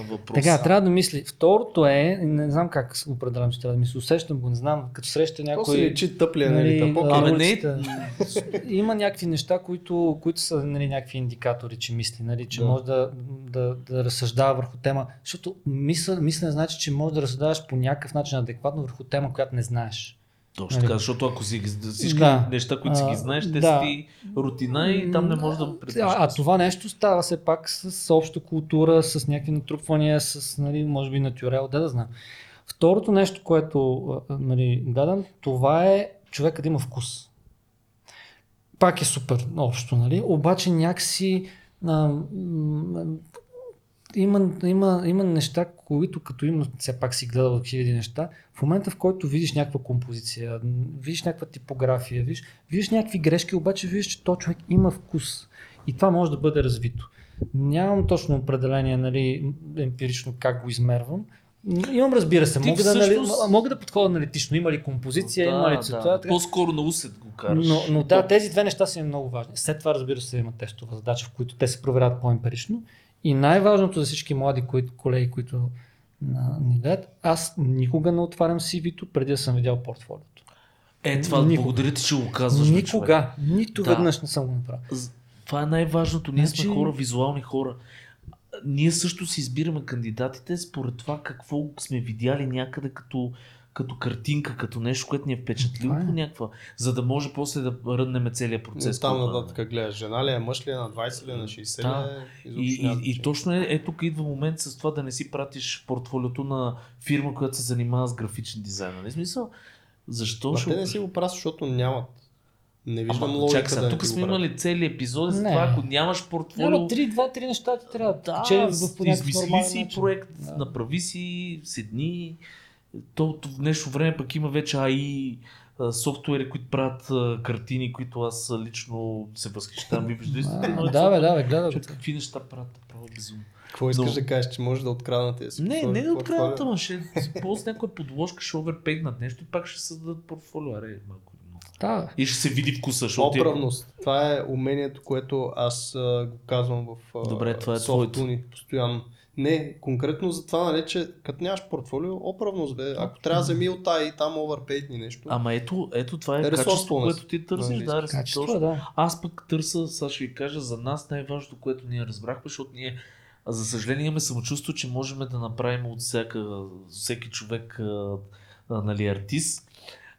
въпроса. Така, трябва да мисли. Второто е, не знам как се определям, че трябва да мисли. Усещам го, не знам, като среща То някой... се личи тъплия, нали, нали? Има някакви неща, които, които са нали, някакви индикатори, че мисли, нали, че Да. може да, да, да разсъждава върху тема. Защото мисъл, мислене значи, че може да разсъждаваш по някакъв начин адекватно върху тема, която не знаеш. Точно Нали? така, защото ако си всички Да. неща, които си ги знаеш, те да. са ти рутина и там не можеш да предвиждаш. А, а това нещо става все пак с обща култура, с някакви натрупвания, с, нали, може би, натюрел, да да знам. Второто нещо, което нали, гледам, това е човека да има вкус. Пак е супер общо, нали? Обаче някакси а, има, има, има неща, които като има, все пак си гледал хиляди неща, в момента в който видиш някаква композиция, видиш някаква типография, видиш, видиш някакви грешки, обаче видиш, че то човек има вкус и това може да бъде развито. Нямам точно определение, нали, емпирично как го измервам. Имам, разбира се, мога да, нали, всъщност- мога да подходя аналитично. Има ли композиция, има ли цвета. така. По-скоро на усет го караш. Но, но да, тези две неща са ми много важни. След това, разбира се, има тестова задача, в които те се проверяват по-емпирично. И най-важното за всички млади които, колеги, които на, ни гледат, аз никога не отварям CV-то преди да съм видял портфолиото. Е, това Никога. благодаря ти, че го казваш. Никога, нито Да. веднъж не съм го направил. Това е най-важното. Ние Значи- сме хора, визуални хора. Ние също си избираме кандидатите според това какво сме видяли някъде като, като картинка, като нещо, което ни е впечатлило е. по някаква, за да може после да ръднем целият процес. От там нататък гледаш, жена ли е, мъж ли е, на 20 ли е, на 60 Да. ли е, И, и, и точно е, е тук идва момент с това да не си пратиш портфолиото на фирма, която се занимава с графичен дизайн. Нали смисъл? Защо Ма ще те не си го пращат, защото нямат. Не виждам Ама, логика чакай сега, да тук сме имали цели епизоди за това, ако нямаш портфолио. Няма три, два, три неща ти трябва. Да, че в измисли си начин. проект, Да. направи си, седни. То, в днешно време пък има вече AI софтуери, които правят картини, които аз лично се възхищавам. Ви виждате Да, бе, да, бе, го. какви неща правят, право безумно. Какво искаш Но- да кажеш, че може да откраднат тези Не, не да откраднат, ама ще ползва някоя подложка, ще оверпегнат нещо и пак ще създадат портфолио. Аре, малко. Да. И ще се види вкуса, защото ти- Оправност. Това е умението, което аз а, го казвам в а, Добре, това е софтуни постоянно. Не, конкретно за това, нали, че като нямаш портфолио, оправност бе. Ако трябва вземи от тая и там оверпейтни нещо. Ама ето, ето това е Resourcefulness. качество, което ти търсиш. Да, Качество, точно. е, да. Аз пък търся, сега ще ви кажа, за нас най-важното, което ние разбрахме, защото ние, за съжаление, имаме самочувство, че можем да направим от всяка, всеки човек а, нали, артист,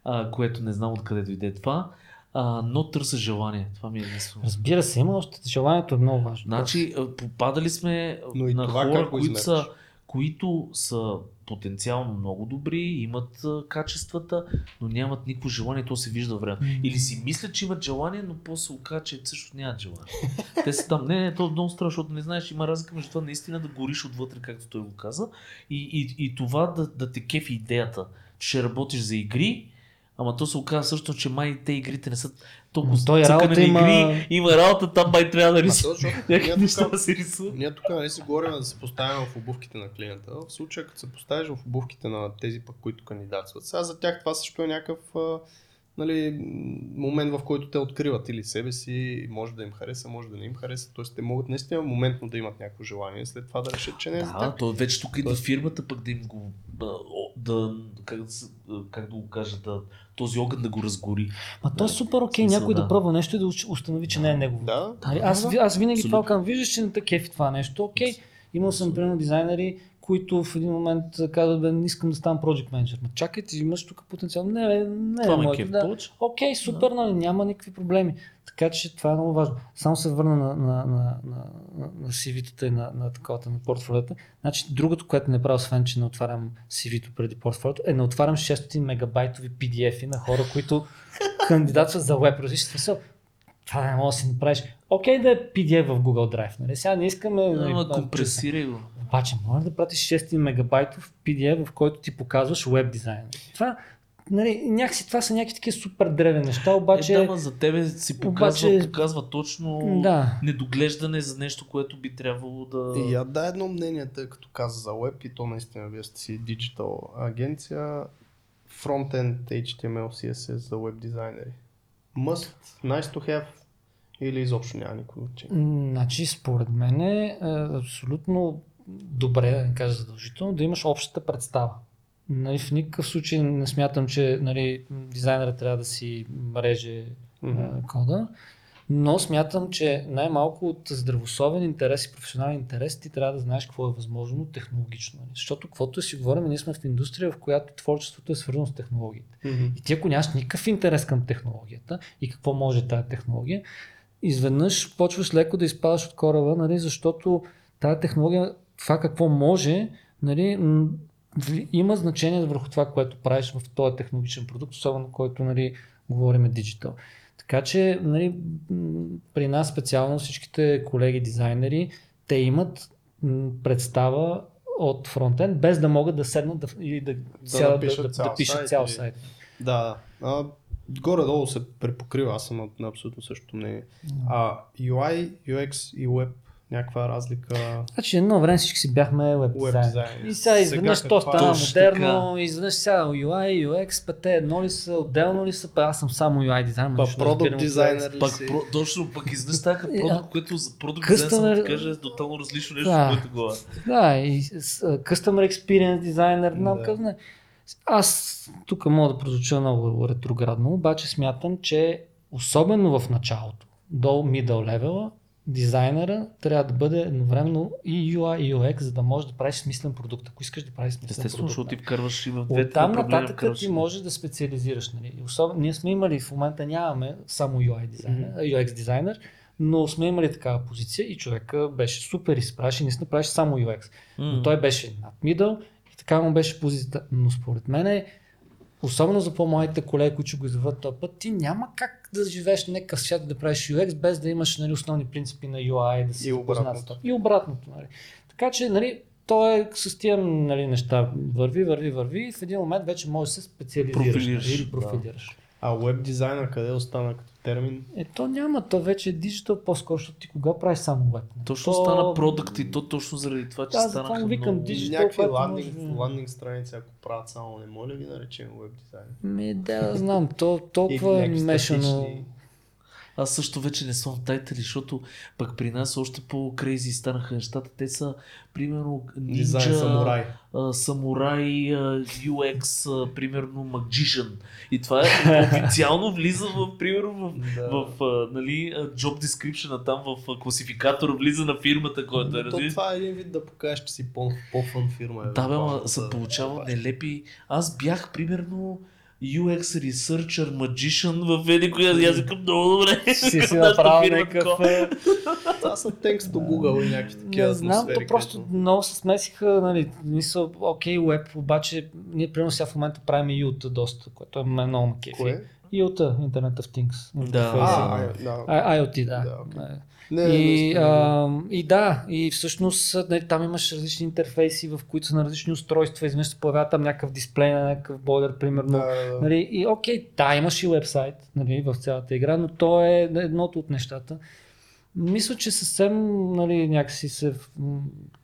а, което не знам откъде дойде това, а, но търся желание. Това ми е единствено. Разбира се, има още желанието е много важно. Значи, попадали сме Но на това хора, които са, които са потенциално много добри, имат а, качествата, но нямат никакво желание, то се вижда време. Или си мислят, че имат желание, но после се оказа, че също нямат желание. Те са там. Не, не, то е много страшно, защото не знаеш, има разлика между това наистина да гориш отвътре, както той го каза, и, и, и това да, да те кефи идеята, че ще работиш за игри, ама то се оказа също, че май те игрите не са толкова той работа има- игри, има работа, там май трябва да рисува. Някакви ние неща тук- да се рисуват. Ние тук нали си говорим да се поставим в обувките на клиента. В случая, като се поставиш в обувките на тези, пък, които кандидатстват. Сега за тях това също е някакъв нали, момент, в който те откриват или себе си, може да им хареса, може да не им хареса. Тоест те могат наистина моментно да имат някакво желание, след това да решат, че не е за Да, тях. то вече тук идва фирмата пък да им го да как, да как да го кажа, да, този огън да го разгори. Ма то е Да. супер окей Смисъл, някой да. да. пробва нещо и да установи, че не е негово. Да. Аз, ви- аз винаги това Абсолютно. казвам, виждаш, че не те кефи това нещо, окей. Имал съм, примерно, дизайнери, които в един момент казват, бе, не искам да ставам project manager. Ма чакай, ти имаш тук потенциал. Не, бе, не, Това е моето, да. Окей, супер, нали, няма никакви проблеми. Така че това е много важно. Само се върна на, на, на, на, на, на CV-тата и на, на таковата на портфолиото. Значи, другото, което не правя, освен че не отварям CV-то преди портфолиото, е не отварям 600 мегабайтови PDF-и на хора, които кандидатстват за веб различни смисъл. Това не може да си направиш. Окей да е PDF в Google Drive, нали? Сега не искаме... Ама да- компресирай го. обаче, може да пратиш 6 мегабайтов PDF, в който ти показваш веб дизайн. Това, нали, някакси това са някакви такива супер древни неща, обаче... Е, да, за тебе си показва, Обаче- показва точно Да. недоглеждане за нещо, което би трябвало да... И я да едно мнение, тъй като каза за веб и то наистина вие сте си диджитал агенция. Frontend HTML, CSS за веб дизайнери. Must, nice to have или изобщо няма никой значение. Значи, според мен е е абсолютно добре, да не кажа задължително, да имаш общата представа. Нали, в никакъв случай не смятам, че нали, дизайнерът трябва да си реже Мгм. а, кода, но смятам, че най-малко от здравословен интерес и професионален интерес ти трябва да знаеш какво е възможно технологично. нали. Защото каквото си говорим, ние сме в индустрия, в която творчеството е свързано с технологиите. Мгм. И ти ако нямаш никакъв интерес към технологията и какво може тази технология, изведнъж почваш леко да изпадаш от кораба, нали, защото тази технология, това какво може, нали, има значение върху това, което правиш в този технологичен продукт, особено който нали, говорим диджитал. Така че нали, при нас специално всичките колеги дизайнери, те имат представа от фронтенд, без да могат да седнат да, и да, сядат напишат да, да, да пишат цял сайт. Да, да. Горе-долу се препокрива, аз съм на, на абсолютно същото мнение. А UI, UX и Web, някаква разлика. Значи едно време всички си бяхме веб Web дизайнери. И сега изведнъж Сега то е? стана модерно, изведнъж сега UI, UX, пете едно ли са, отделно ли са, па аз съм само UI дизайнер. Па продукт дизайнер ли Пак, си? про, точно, пък така Е, продукт, което за продукт Customer- дизайн съм ти кажа е тотално различно нещо, Да. което го UX. Да, и Customer Experience дизайнер, Да. как не. Аз тук мога да прозвуча много ретроградно, обаче смятам, че особено в началото, до middle level, дизайнера трябва да бъде едновременно и UI и UX, за да можеш да правиш смислен продукт. Ако искаш да правиш смислен Естествено, продукт. защото ти вкарваш и в двете От там нататък ти можеш да специализираш. Нали? Особено, ние сме имали, в момента нямаме само UI дизайнер, UX дизайнер, но сме имали такава позиция и човека беше супер и се правеше, само UX. Но М. той беше над middle така му беше позицията. Но според мен е, особено за по-малите колеги, които го извърват този път, ти няма как да живееш някакъв свят да правиш UX, без да имаш нали, основни принципи на UI, да си И обратното. И обратното. Нали. Така че, нали, то е с тия нали, неща. Върви, върви, върви и в един момент вече можеш да се специализираш Профилираш, или да. профилираш. А веб дизайнер къде остана като термин? Е, то няма, то вече е диджитал по-скоро, защото ти кога правиш само веб? нали? Точно то... стана продукт и то точно заради това, че Да, станаха викам много... диджитал. Някакви ландинг, може- ландинг страници, ако правят само, не моля ги наречем веб дизайн. Ми, да, знам, то толкова е мешано. Аз също вече не съм в тайтали, защото пък при нас още по-крейзи станаха нещата. Те са, примерно, Дизайн Ninja, самурай. а, самурай, а, UX, а, примерно, Magician. И това е официално влиза в, примерно, в, Да. в а, нали, job description там в класификатора влиза на фирмата, който е То различен. това е един вид да покажеш, че си по- по-фън фирма. Да, бе, ма се получава да- нелепи. Аз бях, примерно, UX Researcher Magician в еди коя. И аз викам много добре. Си си направил някакъв... е, Това са thanks to Google и някакви такива Не знам, то просто много се смесиха, нали, мисъл, окей, веб, обаче ние примерно сега в момента правим и UT доста, което е много ме кефи. Кое? UT, Internet of Things. Да. А, а, да. IoT, да. Да. Не, И, наистина, а, и да, и всъщност нали, там имаш различни интерфейси, в които са на различни устройства, изведнъж се появява там някакъв дисплей на някакъв бойдер, примерно. да. Нали, и окей, да, имаш и вебсайт нали, в цялата игра, но то е едното от нещата. Мисля, че съвсем нали, някакси се,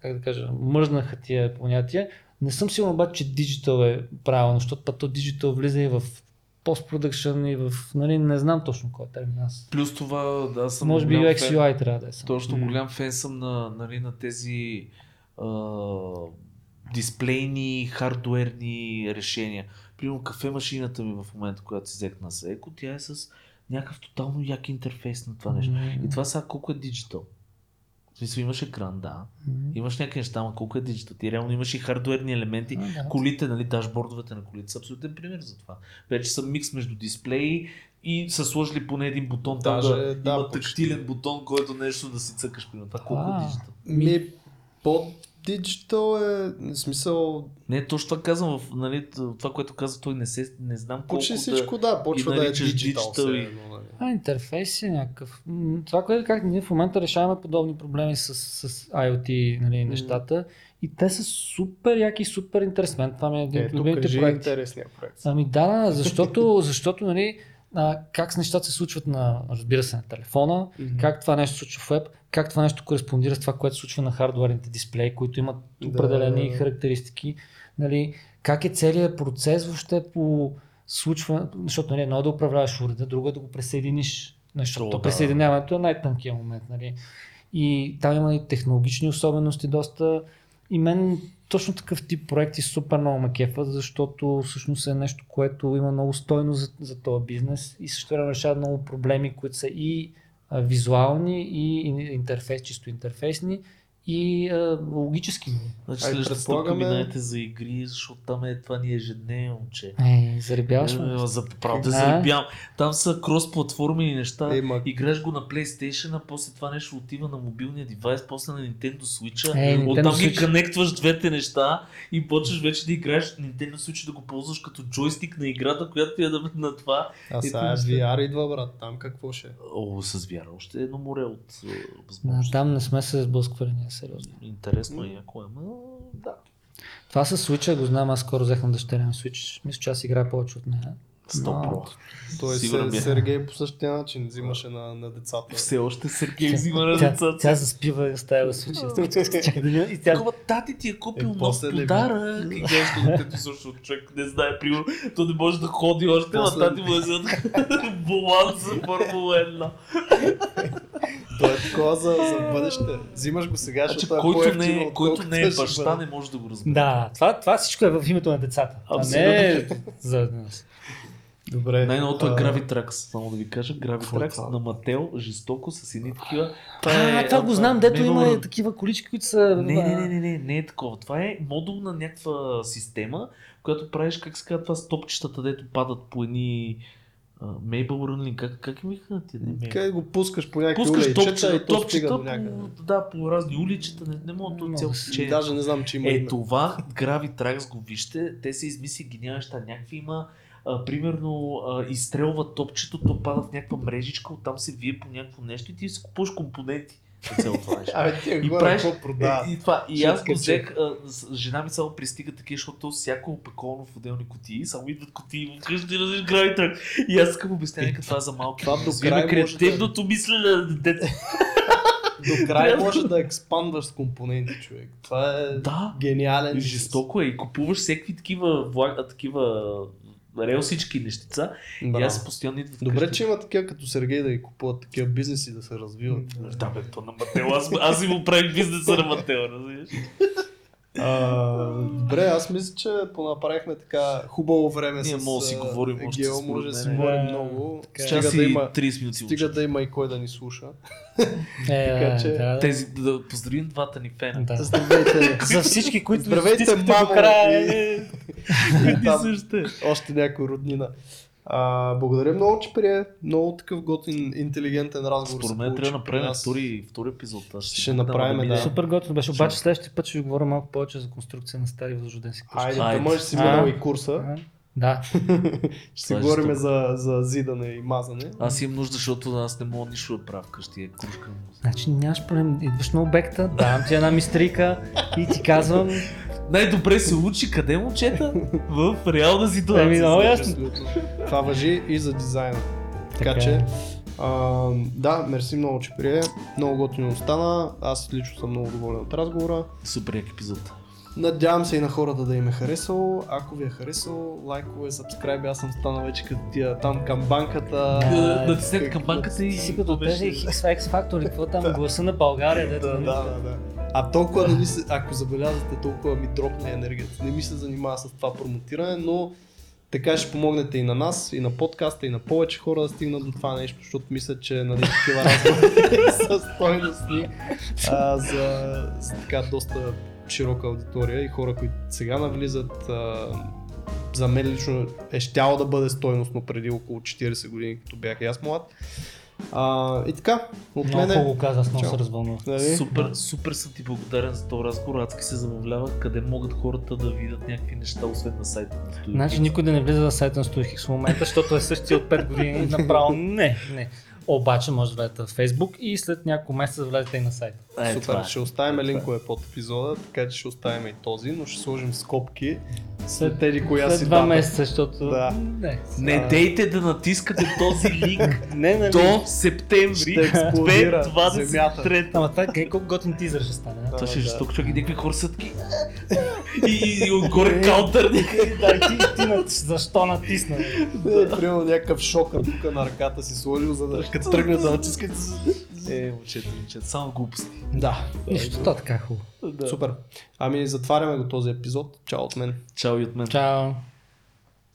как да кажа, мръзнаха тия понятия. Не съм сигурен обаче, че диджитал е правилно, защото път то диджитал влиза и в постпродъкшн и в, нали, не знам точно кой е термин аз. Плюс това, да, аз съм Може би UX фен. UI трябва да е. само. Точно голям фен съм на, нали, на тези а, дисплейни, хардуерни решения. Примерно кафе-машината ми в момента, която си взех на Seiko, тя е с някакъв тотално як интерфейс на това нещо. И това сега колко е диджитал? В смисъл имаш екран, да. Имаш някакви неща, ама колко е диджитал? Ти реално имаш и хардуерни елементи. Да. Колите, нали, дашбордовете на колите са абсолютен пример за това. Вече са микс между дисплеи и са сложили поне един бутон, там Даже, да, да, има почти. тактилен бутон, който нещо да си цъкаш. Примерно. Това колко А. е диджитал? Ми, по диджитал е, в смисъл, Не, точно това казвам, в, нали, това, което каза той, не, се, не знам колко почти всичко, да, почва ги да е наричаш диджитал. диджитал и- нали. А, интерфейс е някакъв. Това, което как ние в момента решаваме подобни проблеми с, с IoT нали, нещата и те са супер яки, супер интересни. Това ми е един от Ето, любимите проекти. интересния проект. Ами да, защото, защото нали, а, как с нещата се случват на, разбира се, на телефона, Мгм. как това нещо се случва в веб, как това нещо кореспондира с това, което се случва на хардуерните дисплеи, които имат определени да, характеристики. Нали, как е целият процес въобще по случва, защото нали, едно е да управляваш уреда, друго е да го присъединиш. Защото О, то да. присъединяването е най-тънкия момент. Нали. И там има и технологични особености доста. И мен точно такъв тип проекти супер много ме кефат, защото всъщност е нещо, което има много стойност за, за този бизнес и също време решава много проблеми, които са и визуални, и ин- интерфейс, чисто интерфейсни, и а, логически. Значи Ай, предполагаме- минайте за игри, защото там е това ни е ежедневно, че. Е, заребяваш ме. Е, за правда А? заребявам. Там са крос-платформени неща. Има. Играеш го на PlayStation, а после това нещо отива на мобилния девайс, после на Nintendo Switch. Е, Nintendo Оттам ги Switch. конектваш двете неща и почваш вече да играеш Nintendo Switch да го ползваш като джойстик на играта, която ти е да на това. А сега. VR идва, брат, там какво ще е? О, с вяра. Още едно море от е, възможности. там не сме се сблъсквали, ние сериозно. Интересно е, яко е, да. Това с Switch го знам, аз скоро взех на дъщеря ми Switch. Мисля, че аз играя повече от нея. 100 про. Той Сигурен се. Сергей по същия начин взимаше на, на децата. Все още Сергей взима на Тя, децата. тя заспива и оставя ми- и тя Такова тати ти е купил Е, нов подарък. И гледаш на детето също човек не знае, примерно, то не може да ходи още, а тати му е за баланс за Формула 1. Той е такова за, за бъдеще. Взимаш го сега, Значи, защото е който не, е- който не е баща, не може да го разбере. Да, това, това всичко е в името на децата. Това не е за нас. Добре. Най-новото е а, Gravitrax, само да ви кажа. Е Gravitrax това? на Мател, жестоко, с едни такива. А, е, това го знам, дето има такива колички, които са... Не, не, не, не, не, не е такова. Това е модул на някаква система, която правиш, как се казва това, с топчетата, дето падат по едни Run ли? Как, как им викат? Не, Maple. Къде го пускаш по някакви Пускаш уличета топчета, и то стига топчета до по, да, по разни уличета, не, не мога да цяло си- течение. Даже не знам, че има Е, това Gravitrax го вижте, те се измисли гениални неща. Някакви има, а, примерно, а, изстрелва топчето, то пада в някаква мрежичка, оттам се вие по някакво нещо и ти си купуваш компоненти за цялото нещо. Абе, тия И правиш, е, и, това, и аз го взех, жена ми само пристига такива, защото всяко опаковано в отделни кутии, само идват кутии вкъщи, разлиш гравитрак. И аз искам обяснение, като това за малки. Това до край може да- креативното мислене на детето. До край може да експандваш с компоненти, човек. Това е Да. гениален. И жестоко е. И купуваш всеки такива, влаг... такива релсички нещица. И Браво. аз постоянно идват Добре, вкъщи. че има такива като Сергей да ги купуват такива бизнеси да се развиват. Да, бе, то на Мател. Аз, аз си му правих бизнеса на Мател, разбираш? А, добре, аз мисля, че понаправихме така хубаво време Ние с може да си говорим още Гео, според може да си говорим Да, много. така. Стига Час да, и има, 30 минути стига да има и кой да ни слуша. Е, Така че- да, да. Тези, да поздравим двата ни фена. Да. Здравейте! За всички, които Здравейте, стискате мамо! до края. И- е. И Там също. Още някой роднина. А, благодаря много, че прие. Много такъв готин, интелигентен разговор. Според мен трябва да направим нас. втори, втори епизод. Аз Ще дам направим, да. Супер готино беше, обаче следващия път ще ви говоря малко повече за конструкция на стари възрожденски къщи. Айде, Айде. да може да си минал и курса. А, Да. Ще си е говорим за, за зидане и мазане. Аз имам нужда, защото аз не мога нищо да правя вкъщи. Е кружка. Значи нямаш проблем. Идваш на обекта, давам ти една мистрика и ти казвам, Най-добре се учи къде момчета? В реална ситуация. Еми, много ясно. Това въжи и за дизайна. Така, Така е. че, а, да, мерси много, че прие. Много готино остана. Аз лично съм много доволен от разговора. Супер епизод. Надявам се и на хората да им е харесало. Ако ви е харесало, лайкове, сабскрайби. Аз съм станал вече като тия там към банката. А, Натиснете към банката и... ти си като тези X Factor, какво там, гласа на България, дето Да, нали? да, да. А толкова не ми се, ако забелязвате, толкова ми дропне енергията. Не ми се занимава с това промотиране, но така ще помогнете и на нас, и на подкаста, и на повече хора да стигнат до това нещо, защото мисля, че нали, такива разговори са стойностни а, за, за така доста широка аудитория и хора, които сега навлизат. А, за мен лично е щяло да бъде стойностно преди около 40 години, като бях и аз млад. А, и така, от Много мен хубаво каза, аз много се развълнувах. Нали? Супер, супер съм ти благодарен за този разговор. Адски се забавлявах, къде могат хората да видят някакви неща, освен на сайта. на Studio Значи никой да не влиза на сайта на StudioX в момента, защото е същия от 5 години. Направо не, не. Обаче може да влезете в Facebook и след няколко месеца да влезете и на сайта. Е, Супер, това е. ще оставим линкове под епизода, така че ще оставим и този, но ще сложим скобки след тези коя След си два дата. месеца, защото... Да. Не. Не дейте да натискате този линк Не, не, до септември Ще експлодира земята. 2023. Ама това е колко готин тизър ще стане. а? Това ще е да. жестоко, човек и някакви хора са таки. И, и отгоре каунтър. да, и ти, ти на, защо натисна? Е, примерно някакъв шокър тук на ръката си сложил, за да като тръгне да натиска. Е, момчета, момчета, само глупости. Да. Нищо, така е хубаво. Супер. Ами затваряме го този епизод. Чао от мен. Чао и от мен. Чао.